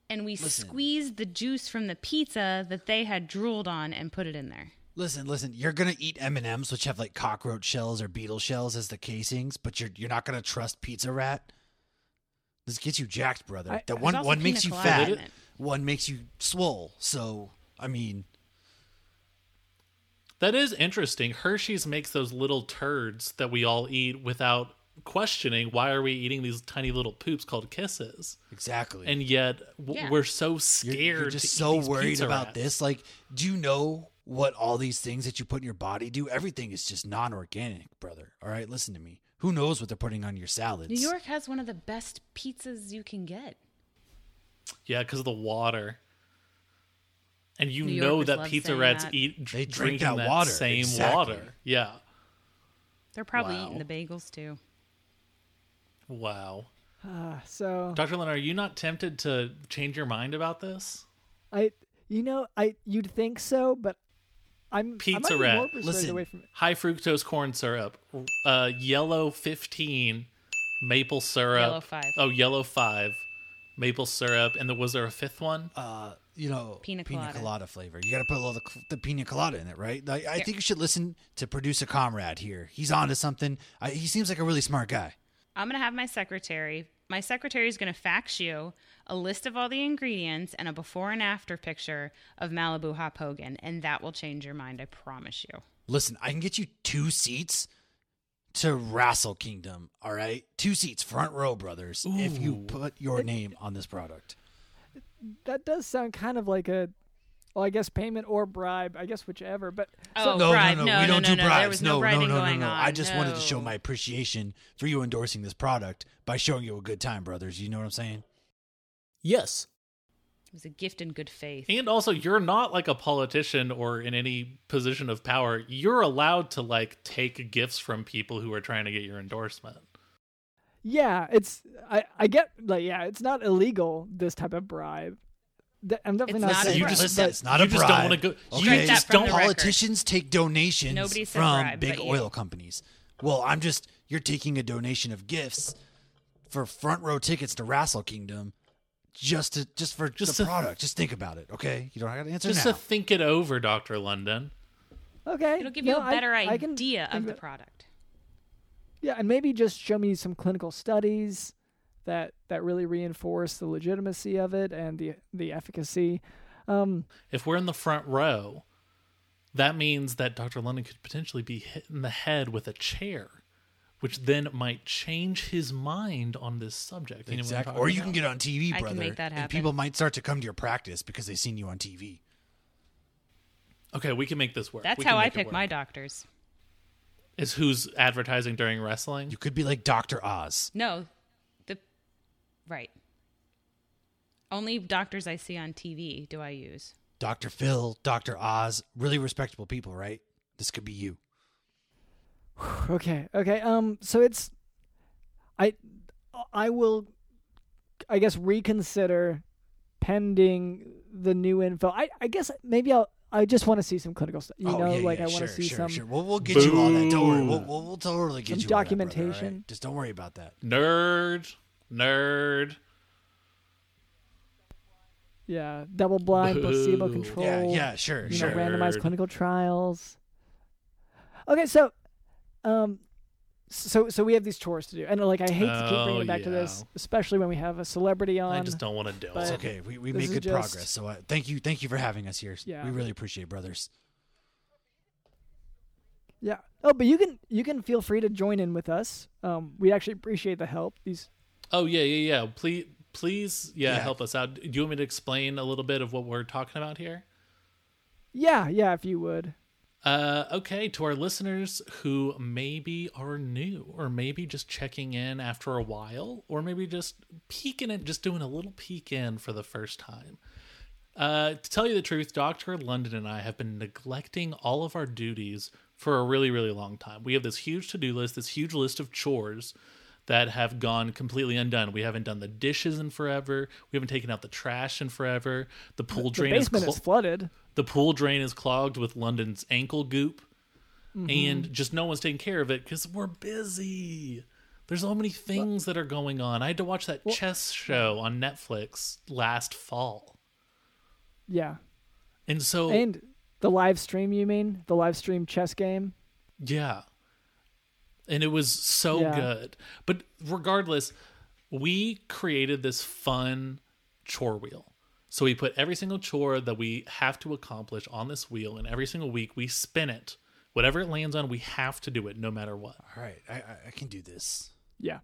Speaker 4: And we
Speaker 6: Listen.
Speaker 4: squeezed the juice from the pizza that they had drooled on and put it in there.
Speaker 6: listen, listen. You're gonna eat M and M's, which have like cockroach shells or beetle shells as the casings, but you're you're not gonna trust pizza rat. This gets you jacked, brother.
Speaker 1: I-
Speaker 6: that one one makes you fat, one makes you swole. So I mean,
Speaker 3: That is interesting. Hershey's makes those little turds that we all eat without questioning why are we eating these tiny little poops called kisses?
Speaker 6: exactly.
Speaker 3: And yet w-
Speaker 4: Yeah.
Speaker 3: we're so
Speaker 6: You're-
Speaker 3: scared.
Speaker 6: You're, just so worried about
Speaker 3: rats.
Speaker 6: this. Like, do you know what all these things that you put in your body do? Everything is just non-organic, brother. All right, listen to me. Who knows what they're putting on your salads?
Speaker 4: New York has one of the best pizzas you can get.
Speaker 3: Yeah, because of the water. And you
Speaker 4: New
Speaker 3: know
Speaker 4: Yorkers
Speaker 3: that
Speaker 4: love
Speaker 3: pizza
Speaker 4: saying
Speaker 3: rats
Speaker 4: that.
Speaker 3: eat
Speaker 6: They drink
Speaker 3: drinking
Speaker 6: that water,
Speaker 3: same
Speaker 6: exactly.
Speaker 3: water. Yeah.
Speaker 4: They're probably
Speaker 3: Wow.
Speaker 4: eating the bagels too.
Speaker 3: Wow.
Speaker 1: Uh, so
Speaker 3: Dr. Lynn, are you not tempted to change your mind about this?
Speaker 1: I, you know, I you'd think so, but I'm
Speaker 3: Pizza
Speaker 1: I might be
Speaker 3: rat.
Speaker 1: more persuaded
Speaker 6: Listen.
Speaker 1: away from it.
Speaker 3: High fructose corn syrup, uh, yellow 15, maple syrup.
Speaker 4: Yellow five.
Speaker 3: Oh, yellow 5, maple syrup. And then was there a fifth one?
Speaker 6: uh, you know,
Speaker 4: Pina
Speaker 6: colada.
Speaker 4: colada.
Speaker 6: flavor. You got to put a little the, the pina colada in it, right? Like, I think you should listen to producer comrade here. He's onto something. I, he seems like a really smart guy.
Speaker 4: I'm going to have my secretary. My secretary is going to fax you a list of all the ingredients and a before and after picture of Malibu Hop Hogan, and that will change your mind. I promise you.
Speaker 6: Listen, I can get you two seats to Wrestle Kingdom. All right, two seats, front row, brothers. If you put your name on this product.
Speaker 1: That does sound kind of like a, well, I guess payment or bribe. I guess whichever. But
Speaker 4: Oh,
Speaker 6: no,
Speaker 4: bribe.
Speaker 6: no,
Speaker 4: No,
Speaker 6: no, we
Speaker 4: no,
Speaker 6: don't
Speaker 4: no,
Speaker 6: do
Speaker 4: no.
Speaker 6: bribes.
Speaker 4: There was no
Speaker 6: no, no, no, no. I just wanted to show my appreciation for you endorsing this product by showing you a good time, brothers. You know what I'm saying?
Speaker 2: Yes.
Speaker 4: It was a gift in good faith.
Speaker 3: And also, you're not like a politician or in any position of power. You're allowed to like take gifts from people who are trying to get your endorsement.
Speaker 1: Yeah, it's I I get like yeah, it's not illegal this type of bribe. Th- I'm definitely
Speaker 4: It's
Speaker 1: not
Speaker 4: not a
Speaker 1: saying
Speaker 3: You
Speaker 4: bribe.
Speaker 3: just,
Speaker 1: but
Speaker 6: it's not
Speaker 3: you
Speaker 6: a
Speaker 3: just don't want to go. You
Speaker 4: Strike that
Speaker 3: just
Speaker 4: from
Speaker 3: don't.
Speaker 4: the record.
Speaker 6: Politicians take donations
Speaker 4: Nobody said
Speaker 6: from
Speaker 4: bribe,
Speaker 6: big
Speaker 4: but you.
Speaker 6: oil companies. Well, I'm just you're taking a donation of gifts for front row tickets to Wrestle Kingdom just to just for
Speaker 3: Just
Speaker 6: the
Speaker 3: to-
Speaker 6: product. Just think about it, okay? You don't have to answer
Speaker 3: Just
Speaker 6: now.
Speaker 3: to think it over, Doctor London.
Speaker 1: okay,
Speaker 4: It'll give
Speaker 1: no,
Speaker 4: you a
Speaker 1: I-
Speaker 4: better
Speaker 1: I can
Speaker 4: idea
Speaker 1: think
Speaker 4: of the
Speaker 1: it.
Speaker 4: product.
Speaker 1: Yeah, and maybe just show me some clinical studies that that really reinforce the legitimacy of it and the the efficacy. Um,
Speaker 3: If we're in the front row, that means that Dr. London could potentially be hit in the head with a chair, which then might change his mind on this subject. You know
Speaker 6: Exactly. Or you
Speaker 3: about?
Speaker 6: can get on TV,
Speaker 4: I can
Speaker 6: brother.
Speaker 4: make that
Speaker 6: And people might start to come to your practice because they've seen you on TV.
Speaker 3: Okay, we can make this work.
Speaker 4: That's
Speaker 3: We
Speaker 4: how I pick my doctors.
Speaker 3: Is who's advertising during wrestling?
Speaker 6: You could be like Dr. Oz.
Speaker 4: No, the right. Only doctors I see on TV do I use.
Speaker 6: Dr. Phil, Dr. Oz, really respectable people, right? This could be you.
Speaker 1: okay, okay. Um, so it's I I will I guess reconsider pending the new info. I I guess maybe I'll I just want to see some clinical stuff. You
Speaker 6: oh,
Speaker 1: know,
Speaker 6: yeah,
Speaker 1: like
Speaker 6: yeah,
Speaker 1: I want
Speaker 6: sure,
Speaker 1: to see
Speaker 6: sure,
Speaker 1: some
Speaker 6: Sure. We'll, we'll get you all that. Don't worry. We'll, we'll, we'll totally get
Speaker 1: Some
Speaker 6: you all that, brother, all right?
Speaker 1: documentation.
Speaker 6: Just don't worry about that.
Speaker 3: Nerd, nerd.
Speaker 1: Yeah, double blind, placebo
Speaker 3: Boo.
Speaker 1: control.
Speaker 6: Yeah, yeah, sure,
Speaker 1: you
Speaker 6: sure.
Speaker 1: know, randomized clinical trials. Okay, so, um, so so we have these chores to do, and like I hate to keep
Speaker 3: Oh,
Speaker 1: bringing it back to this, especially when we have a celebrity on.
Speaker 3: I just don't want to do
Speaker 1: but-
Speaker 6: It's
Speaker 3: it.
Speaker 6: okay. We, we
Speaker 1: This
Speaker 6: made
Speaker 1: is
Speaker 6: good
Speaker 1: just-
Speaker 6: progress. So uh, thank you, thank you for having us here.
Speaker 1: Yeah.
Speaker 6: we really appreciate, it, brothers.
Speaker 1: Yeah. Oh, but you can you can feel free to join in with us. Um, we actually appreciate the help. These.
Speaker 3: Oh yeah, yeah, yeah. Please, please, yeah,
Speaker 6: Yeah.
Speaker 3: help us out. Do you want me to explain a little bit of what we're talking about here?
Speaker 1: Yeah, yeah. If you would.
Speaker 3: Uh, okay, to our listeners who maybe are new, or maybe just checking in after a while, or maybe just peeking in, just doing a little peek in for the first time. Uh, to tell you the truth, Dr. London and I have been neglecting all of our duties for a really, really long time. We have this huge to do list, this huge list of chores that have gone completely undone. We haven't done the dishes in forever. We haven't taken out the trash in forever. The pool
Speaker 1: The
Speaker 3: drain is, clo-
Speaker 1: is flooded.
Speaker 3: The pool drain is clogged with London's ankle goop, and mm-hmm. just no one's taking care of it because we're busy. There's so many things that are going on. I had to watch that chess show on Netflix last fall,
Speaker 1: Yeah.
Speaker 3: and so
Speaker 1: And the live stream, you mean the live stream chess game?
Speaker 3: yeah, and it was so
Speaker 1: Yeah.
Speaker 3: good. But regardless, we created this fun chore wheel. So we put every single chore that we have to accomplish on this wheel, and every single week we spin it. Whatever it lands on, we have to do it no matter what.
Speaker 6: All right, I, I, I can do this.
Speaker 1: Yeah,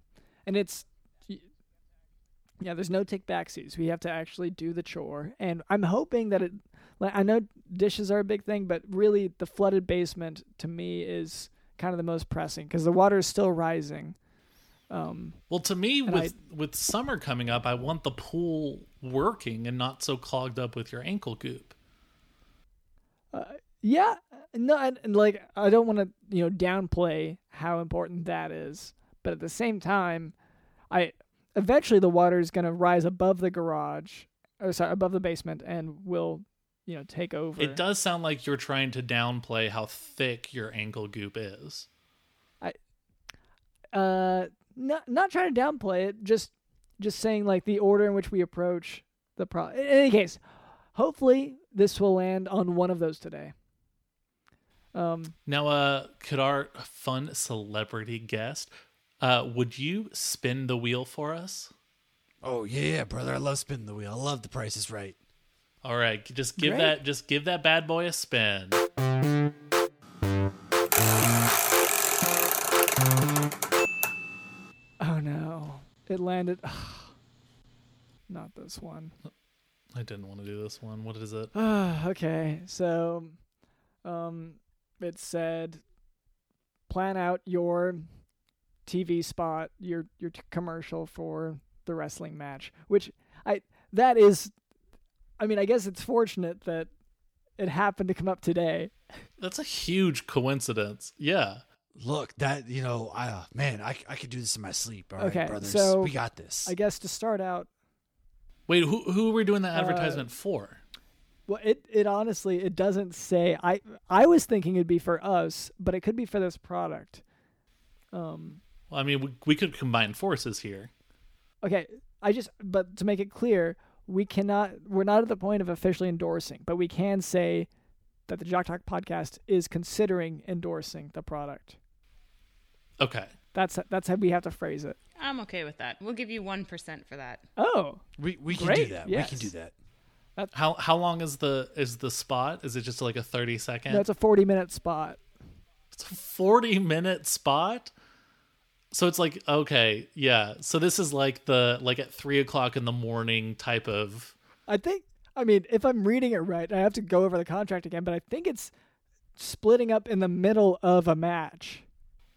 Speaker 1: and it's yeah. There's no take backsies. We have to actually do the chore, and I'm hoping that it. Like I know dishes are a big thing, but really the flooded basement to me is kind of the most pressing because the water is still rising. Um,
Speaker 3: Well, to me, with with summer coming up, I want the pool working and not so clogged up with your ankle goop.
Speaker 1: yeah, no, and, and like I don't want to you know downplay how important that is, but at the same time, I eventually the water is going to rise above the garage, or sorry, above the basement, and will you know take over.
Speaker 3: It does sound like you're trying to downplay how thick your ankle goop is.
Speaker 1: I, uh not not trying to downplay it just just saying like the order in which we approach the pro in any case hopefully this will land on one of those today um
Speaker 3: Now, uh, could our fun celebrity guest, uh, would you spin the wheel for us?
Speaker 6: Oh yeah, yeah, brother. I love spinning the wheel. I love the Price is Right.
Speaker 3: All right, just give
Speaker 1: Great.
Speaker 3: that, just give that bad boy a spin.
Speaker 1: It landed not this one
Speaker 3: I didn't want to do this one. What is it?
Speaker 1: okay so um it said plan out your tv spot your your t- commercial for the wrestling match which i that is i mean i guess it's fortunate that it happened to come up today
Speaker 3: That's a huge coincidence. Yeah.
Speaker 6: Look, that you know, I uh, man, I, I could do this in my sleep. All right,
Speaker 1: Okay,
Speaker 6: brothers,
Speaker 1: so
Speaker 6: we got this.
Speaker 1: i guess to start out
Speaker 3: Wait, who who are we doing the
Speaker 1: Uh,
Speaker 3: advertisement for?
Speaker 1: well it it honestly it doesn't say i i was thinking it'd be for us but it could be for this product um
Speaker 3: Well, I mean, we, we could combine forces here.
Speaker 1: Okay, I just but to make it clear, we cannot we're not at the point of officially endorsing, but we can say that the Jock Doc podcast is considering endorsing the product.
Speaker 3: Okay.
Speaker 1: That's that's how we have to phrase it.
Speaker 4: I'm okay with that. We'll give you 1% for that.
Speaker 1: Oh,
Speaker 6: we we can
Speaker 1: Great,
Speaker 6: do that.
Speaker 1: yes.
Speaker 6: We can do that.
Speaker 3: How how long is the is the spot? Is it just like a thirty second?
Speaker 1: that's a 40 minute spot.
Speaker 3: It's a 40 minute spot so it's like okay yeah so this is like the like at three o'clock in the morning type of
Speaker 1: I think I mean, if I'm reading it right, I have to go over the contract again, but I think it's splitting up in the middle of a match.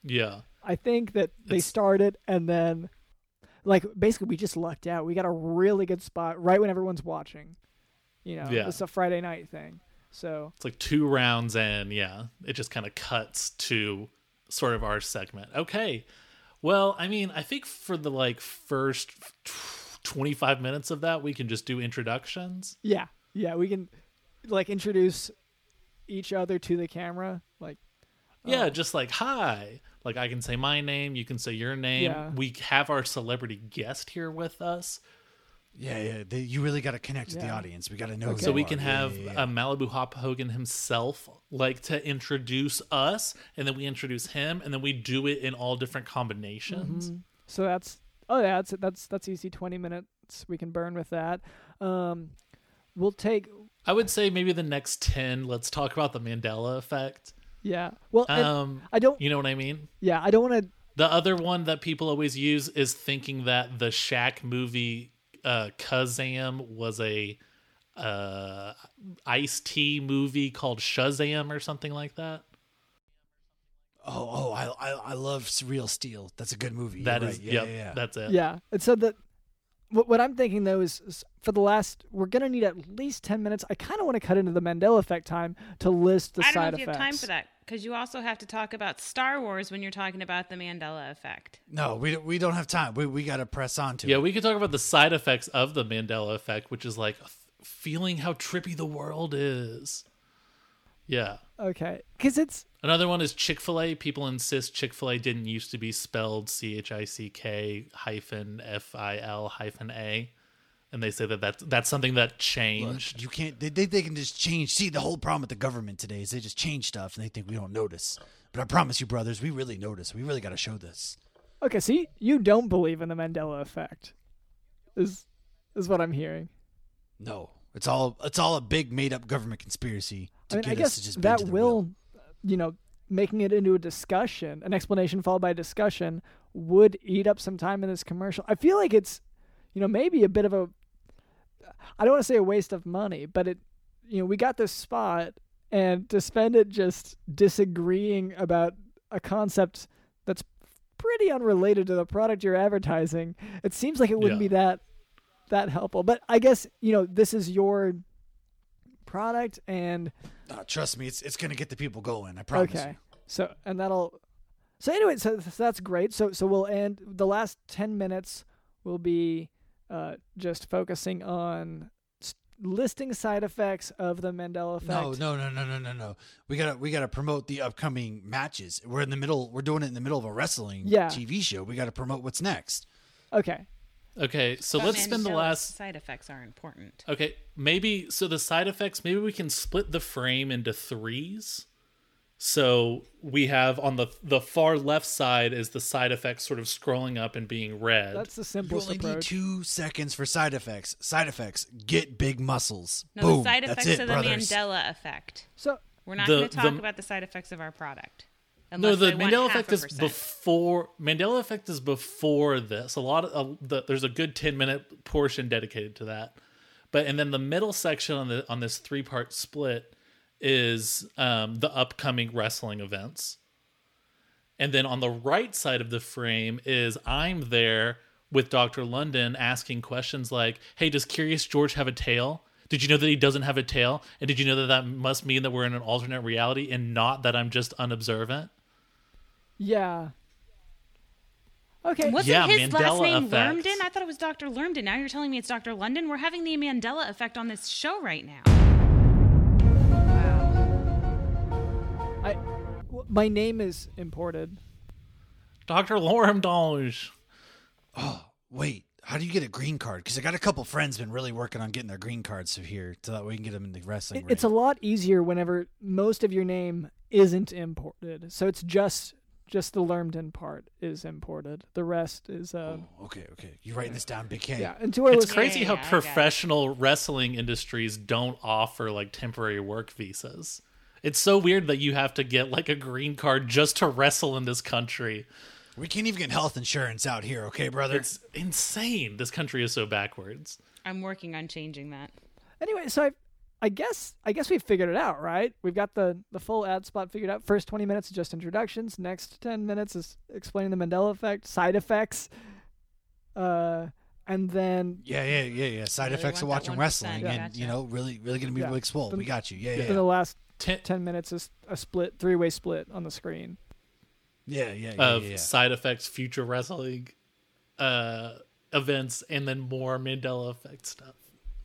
Speaker 3: yeah
Speaker 1: I think that they
Speaker 3: It's-
Speaker 1: started and then like basically we just lucked out. We got a really good spot right when everyone's watching. You know,
Speaker 3: Yeah.
Speaker 1: it's a Friday night thing. So
Speaker 3: it's like two rounds in yeah it just kind of cuts to sort of our segment okay well i mean i think for the like first 25 minutes of that we can just do introductions
Speaker 1: yeah, yeah, we can like introduce each other to the camera. Like
Speaker 3: Yeah, um, just like hi. Like I can say my name, you can say your name.
Speaker 1: Yeah.
Speaker 3: We have our celebrity guest here with us.
Speaker 6: Yeah, yeah. They, you really got to connect with the
Speaker 1: Yeah.
Speaker 6: audience. We got to know. who
Speaker 1: Okay.
Speaker 3: So
Speaker 6: you
Speaker 3: we
Speaker 6: are.
Speaker 3: can
Speaker 6: Yeah,
Speaker 3: have
Speaker 6: yeah, yeah.
Speaker 3: a Malibu Hop Hogan himself, like to introduce us, and then we introduce him, and then we do it in all different combinations.
Speaker 1: Mhm. So that's oh yeah, that's that's that's easy. Twenty minutes we can burn with that. Um, we'll take
Speaker 3: I would say maybe the next ten. Let's talk about the Mandela effect.
Speaker 1: Yeah. Well,
Speaker 3: Um,
Speaker 1: I don't.
Speaker 3: you know what I mean?
Speaker 1: Yeah, I don't want to.
Speaker 3: The other one that people always use is thinking that the Shaq movie uh, Kazam was a uh, Ice T movie called Shazam or something like that.
Speaker 6: Oh, oh, I, I, I love Surreal Steel. That's a good movie.
Speaker 3: That
Speaker 6: You're
Speaker 3: is,
Speaker 6: right. yeah,
Speaker 3: yep,
Speaker 6: yeah, yeah.
Speaker 3: that's it.
Speaker 1: Yeah, and so the what, what I'm thinking though is, is for the last we're gonna need at least ten minutes. I kind of want to cut into the Mandela effect time to list the
Speaker 4: I don't know
Speaker 1: side
Speaker 4: if you
Speaker 1: effects.
Speaker 4: have time for that because you also have to talk about Star Wars when you're talking about the Mandela effect.
Speaker 6: No, we we don't have time. We we got to press on to
Speaker 3: Yeah,
Speaker 6: it.
Speaker 3: we could talk about the side effects of the Mandela effect, which is like f- feeling how trippy the world is. Yeah.
Speaker 1: Okay, because it's
Speaker 3: Another one is Chick fil A. People insist Chick fil A didn't used to be spelled C H I C K hyphen F I L hyphen A. And they say that that's, that's something that
Speaker 6: Look,
Speaker 3: changed.
Speaker 6: you can't. They, they they can just change. See, the whole problem with the government today is they just change stuff and they think we don't notice. But I promise you, brothers, we really notice. We really got to show this.
Speaker 1: okay. See, you don't believe in the Mandela effect, is is what I'm hearing.
Speaker 6: No, it's all it's all a big made up government conspiracy to
Speaker 1: I mean,
Speaker 6: get
Speaker 1: I
Speaker 6: us to just
Speaker 1: that will, you know, making it into a discussion, an explanation followed by a discussion, would eat up some time in this commercial. I feel like it's, you know, maybe a bit of a, I don't want to say a waste of money, but it, you know, we got this spot, and to spend it just disagreeing about a concept that's pretty unrelated to the product you're advertising, it seems like it wouldn't
Speaker 3: Yeah.
Speaker 1: be that that helpful. But I guess you know this is your product and
Speaker 6: Uh, trust me, it's it's gonna get the people going. I promise.
Speaker 1: okay
Speaker 6: You.
Speaker 1: so and that'll so anyway so, so that's great so so we'll end the last 10 minutes will be uh just focusing on listing side effects of the mandela effect
Speaker 6: No, no, no, no, no, no, no. We gotta we gotta promote the upcoming matches. We're in the middle. We're doing it in the middle of a wrestling
Speaker 1: Yeah.
Speaker 6: TV show. We gotta promote what's next.
Speaker 1: okay
Speaker 3: Okay, so
Speaker 4: But
Speaker 3: let's spend the last.
Speaker 4: side effects are important.
Speaker 3: Okay, maybe. So the side effects, maybe we can split the frame into threes. So we have on the the far left side is the side effects sort of scrolling up and being red.
Speaker 1: that's the
Speaker 6: You
Speaker 1: simplest
Speaker 6: only need two seconds for side effects. Side effects: get big muscles.
Speaker 4: No,
Speaker 6: Boom.
Speaker 4: the side
Speaker 6: That's
Speaker 4: effects
Speaker 6: it,
Speaker 4: of the
Speaker 6: brothers.
Speaker 4: Mandela effect.
Speaker 1: so
Speaker 4: We're not going to talk
Speaker 3: the-
Speaker 4: about the side effects of our product.
Speaker 3: No, the Mandela effect is before Mandela effect is before this. A lot of uh, the, there's a good ten minute portion dedicated to that, but and then the middle section on the on this three part split is um, the upcoming wrestling events, and then on the right side of the frame is I'm there with Doctor London asking questions like, "Hey, does Curious George have a tail?" Did you know that he doesn't have a tail? And did you know that that must mean that we're in an alternate reality and not that I'm just unobservant?
Speaker 1: Yeah okay
Speaker 4: Wasn't
Speaker 3: Yeah,
Speaker 4: his last name
Speaker 3: effect.
Speaker 4: Wormden? I thought it was Dr. Lermden. Now you're telling me it's Dr. London? We're having the Mandela effect on this show right now. Wow.
Speaker 1: i w- my name is imported
Speaker 3: Dr. Lorem Oh,
Speaker 6: Wait, how do you get a green card? Because I got a couple friends been really working on getting their green cards to here so that we can get them in the wrestling.
Speaker 1: It- it's a lot easier whenever most of your name isn't imported so it's just just the Lermden part is imported the rest is uh
Speaker 6: Oh, okay, okay. You writing this down, Big K?
Speaker 1: yeah and to our
Speaker 3: It's crazy
Speaker 4: yeah,
Speaker 3: how
Speaker 4: yeah, I got it.
Speaker 3: professional wrestling industries don't offer like temporary work visas. It's so weird that you have to get like a green card just to wrestle in this country.
Speaker 6: We can't even get health insurance out here, okay, brother?
Speaker 3: It's insane. This country is so backwards.
Speaker 4: I'm working on changing that.
Speaker 1: Anyway, so I, I guess I guess we've figured it out, right? We've got the the full ad spot figured out. First twenty minutes is just introductions. Next ten minutes is explaining the Mandela effect, side effects, uh, and then
Speaker 6: yeah, yeah, yeah, yeah. Side
Speaker 4: Really
Speaker 6: effects of watching wrestling,
Speaker 4: yeah.
Speaker 6: and you know, really, really gonna be
Speaker 1: Yeah.
Speaker 6: really swole.
Speaker 1: Then-
Speaker 6: We got you. Yeah,
Speaker 1: then
Speaker 6: yeah,
Speaker 1: the last
Speaker 3: ten
Speaker 1: minutes is a split, three way split on the screen.
Speaker 6: yeah, yeah, yeah,
Speaker 3: of
Speaker 6: yeah, yeah.
Speaker 3: side effects, future wrestling uh, events, and then more Mandela effect stuff.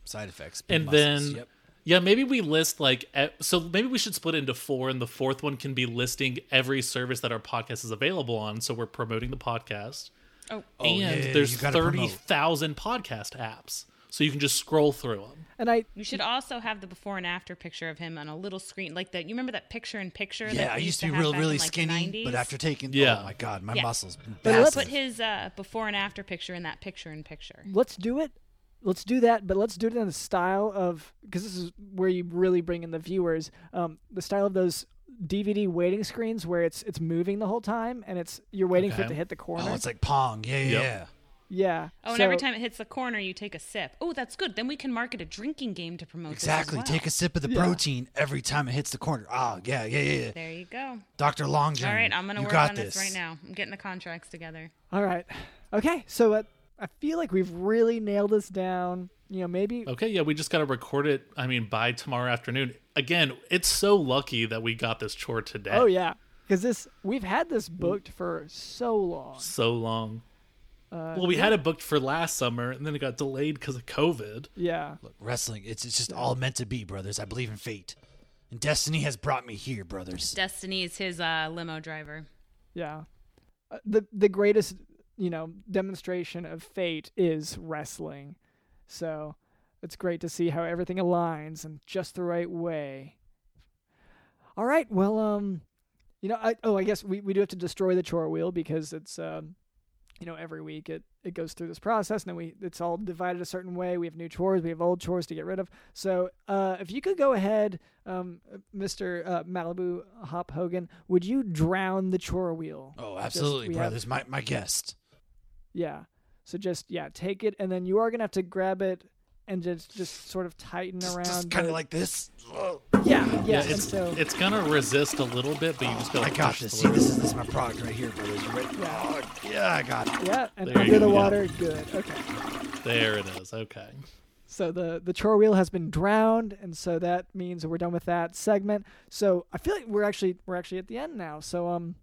Speaker 6: Side effects,
Speaker 3: and
Speaker 6: muscles,
Speaker 3: then
Speaker 6: yep.
Speaker 3: Yeah maybe we list like e- so maybe we should split into four and the fourth one can be listing every service that our podcast is available on so we're promoting the podcast
Speaker 4: Oh,
Speaker 6: Oh,
Speaker 3: and
Speaker 6: yeah, yeah,
Speaker 3: there's
Speaker 6: you gotta
Speaker 3: 30,000 podcast apps so you can just scroll through them.
Speaker 1: And I
Speaker 4: You should also have the before and after picture of him on a little screen, like that. You remember that picture in picture?
Speaker 6: Yeah,
Speaker 4: that
Speaker 6: I
Speaker 4: we
Speaker 6: used to be
Speaker 4: have
Speaker 6: real,
Speaker 4: back in,
Speaker 6: really
Speaker 4: like,
Speaker 6: skinny, but after taking,
Speaker 3: Yeah.
Speaker 6: oh my god, my
Speaker 4: Yeah.
Speaker 6: muscles.
Speaker 1: But let's-
Speaker 4: put his uh, before and after picture in that picture in picture.
Speaker 1: let's do it. Let's do that, but let's do it in the style of because this is where you really bring in the viewers. Um, the style of those DVD waiting screens where it's it's moving the whole time and it's you're waiting for it to hit the corner.
Speaker 6: Oh, it's like Pong. Yeah, yeah,
Speaker 3: Yep.
Speaker 6: yeah.
Speaker 1: yeah.
Speaker 4: Oh, and
Speaker 1: so,
Speaker 4: every time it hits the corner, you take a sip. Oh, that's good. Then we can market a drinking game to promote this as
Speaker 6: Exactly.
Speaker 4: well.
Speaker 6: Take a sip of the
Speaker 1: Yeah.
Speaker 6: protein every time it hits the corner. Oh, yeah, yeah, yeah. yeah.
Speaker 4: There you go.
Speaker 6: Dr. Long John.
Speaker 4: All right, I'm gonna
Speaker 6: you
Speaker 4: work
Speaker 6: got
Speaker 4: on this. right now. I'm getting the contracts together.
Speaker 1: All right. Okay. So uh, I feel like we've really nailed this down. You know, maybe
Speaker 3: Okay, yeah, we just got to record it. I mean, by tomorrow afternoon. Again, it's so lucky that we got this chore today.
Speaker 1: Oh yeah, because this we've had this booked for so long.
Speaker 3: So long.
Speaker 1: Uh,
Speaker 3: Well, we
Speaker 1: yeah.
Speaker 3: had it booked for last summer, and then it got delayed because of COVID.
Speaker 1: Yeah.
Speaker 6: Look, wrestling, it's, it's just all meant to be, brothers. I believe in fate. And destiny has brought me here, brothers.
Speaker 4: Destiny is his uh, limo driver.
Speaker 1: Yeah. Uh, the the greatest, you know, demonstration of fate is wrestling. So, it's great to see how everything aligns in just the right way. All right. Well, um, you know, I oh, I guess we, we do have to destroy the chore wheel because it's um, you know, every week it it goes through this process and then we it's all divided a certain way. We have new chores, we have old chores to get rid of. So, uh, if you could go ahead, um, Mr. Uh, Malibu Hop Hogan, would you drown the chore wheel?
Speaker 6: Oh, absolutely,
Speaker 1: we have-
Speaker 6: My, my guest.
Speaker 1: Yeah. So just yeah, take it, and then you are gonna have to grab it and just just sort of tighten
Speaker 6: Just,
Speaker 1: around.
Speaker 6: just kind of like this. Oh,
Speaker 1: yeah, yeah.
Speaker 3: Yeah, it's
Speaker 1: so
Speaker 3: it's gonna resist a little bit, but you just gotta
Speaker 6: I got this. See, this is, this is my product right here, brothers. You ready?
Speaker 1: Yeah.
Speaker 6: Oh, yeah, I got it.
Speaker 1: yeah, and
Speaker 3: There you
Speaker 1: under the
Speaker 3: go, yeah.
Speaker 1: water, good. Okay.
Speaker 3: There it is. Okay.
Speaker 1: So the the chore wheel has been drowned, and so that means we're done with that segment. So I feel like we're actually we're actually at the end now. So um,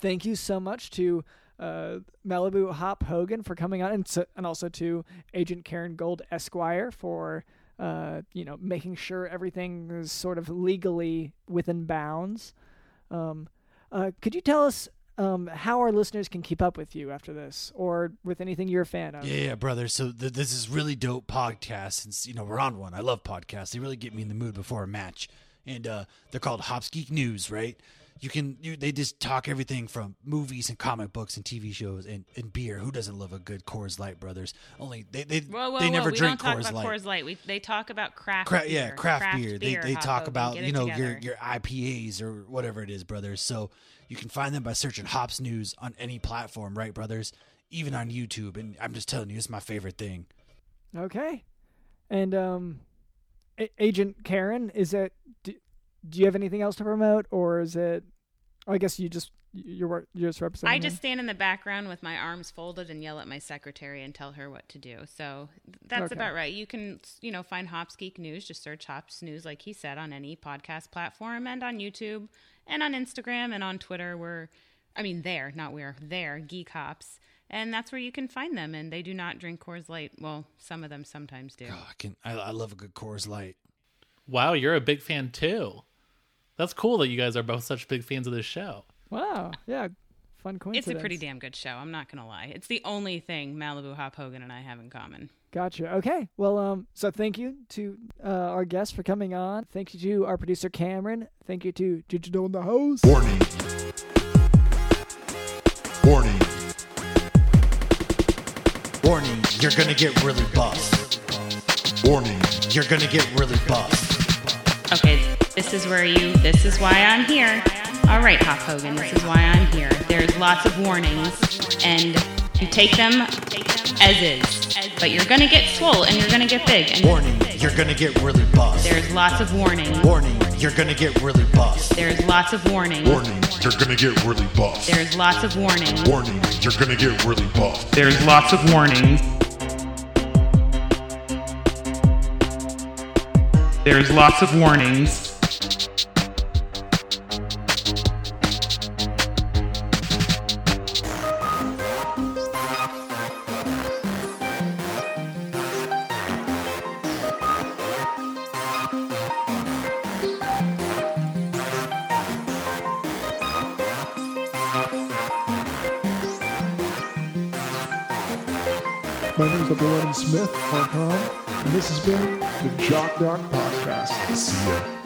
Speaker 1: thank you so much to uh, Malibu Hop Hogan for coming on, and so, and also to Agent Karen Gold Esquire for uh, you know making sure everything is sort of legally within bounds. Um, uh, could you tell us um, how our listeners can keep up with you after this, or with anything you're a fan of?
Speaker 6: Yeah, yeah, brother. So th- this is really dope podcast. Since you know we're on one, I love podcasts. They really get me in the mood before a match, and uh, they're called Hops Geek News, right? You can you, they just talk everything from movies and comic books and TV shows and, and beer. Who doesn't love a good Coors Light, brothers? Only they they,
Speaker 4: Whoa, whoa,
Speaker 6: they
Speaker 4: whoa!
Speaker 6: never
Speaker 4: we
Speaker 6: drink
Speaker 4: don't talk
Speaker 6: Coors
Speaker 4: about
Speaker 6: Light.
Speaker 4: Coors Light. We, they talk about craft.
Speaker 6: Cra-
Speaker 4: beer.
Speaker 6: yeah, craft, beer. They they talk about you know your
Speaker 4: together.
Speaker 6: your IPAs or whatever it is, brothers. So you can find them by searching Hops News on any platform, right, brothers? Even on YouTube. And I'm just telling you, it's my favorite thing.
Speaker 1: Okay. And um, A- Agent Karen, is it? Do, do you have anything else to promote, or is it? Oh, I guess you just you're wor- you're just representing.
Speaker 4: I
Speaker 1: him?
Speaker 4: just stand in the background with my arms folded and yell at my secretary and tell her what to do. So that's
Speaker 1: Okay.
Speaker 4: about right. You can, you know, find Hops Geek News. Just search Hops News, like he said, on any podcast platform and on YouTube and on Instagram and on Twitter. We're, I mean, there, not where, there, Geek Hops. And that's where you can find them. And they do not drink Coors Light. Well, some of them sometimes do.
Speaker 6: Oh, I can I, I love a good Coors Light.
Speaker 3: Wow, you're a big fan too. That's cool that you guys are both such big fans of this show.
Speaker 1: Wow. Yeah. Fun coincidence.
Speaker 4: It's a pretty damn good show. I'm not going to lie. It's the only thing Malibu Hop Hogan and I have in common.
Speaker 1: Gotcha. Okay. Well, um, so thank you to uh, our guests for coming on. Thank you to our producer Cameron. Thank you to Digital in the host.
Speaker 7: Warning. Warning.
Speaker 6: Warning, you're gonna get really buff.
Speaker 7: Warning.
Speaker 6: You're gonna get really buffed.
Speaker 4: Okay, this is where you, this is why I'm here. All right, Hop Hogan, this is why I'm here. There's lots of warnings, and you take them as is. But you're gonna get swole and you're gonna get big. And
Speaker 6: Warning, you're gonna get really buffed.
Speaker 4: there's lots of warnings.
Speaker 6: Warning, you're gonna get really buffed.
Speaker 4: There's lots of warnings.
Speaker 7: Warning. You're gonna get really buffed.
Speaker 4: There's lots of warnings.
Speaker 7: Warning. You're gonna get really buffed.
Speaker 2: There's lots of warnings. There's lots of warnings.
Speaker 8: Smith.com. And this has been the Jock Doc Podcast.
Speaker 7: See ya.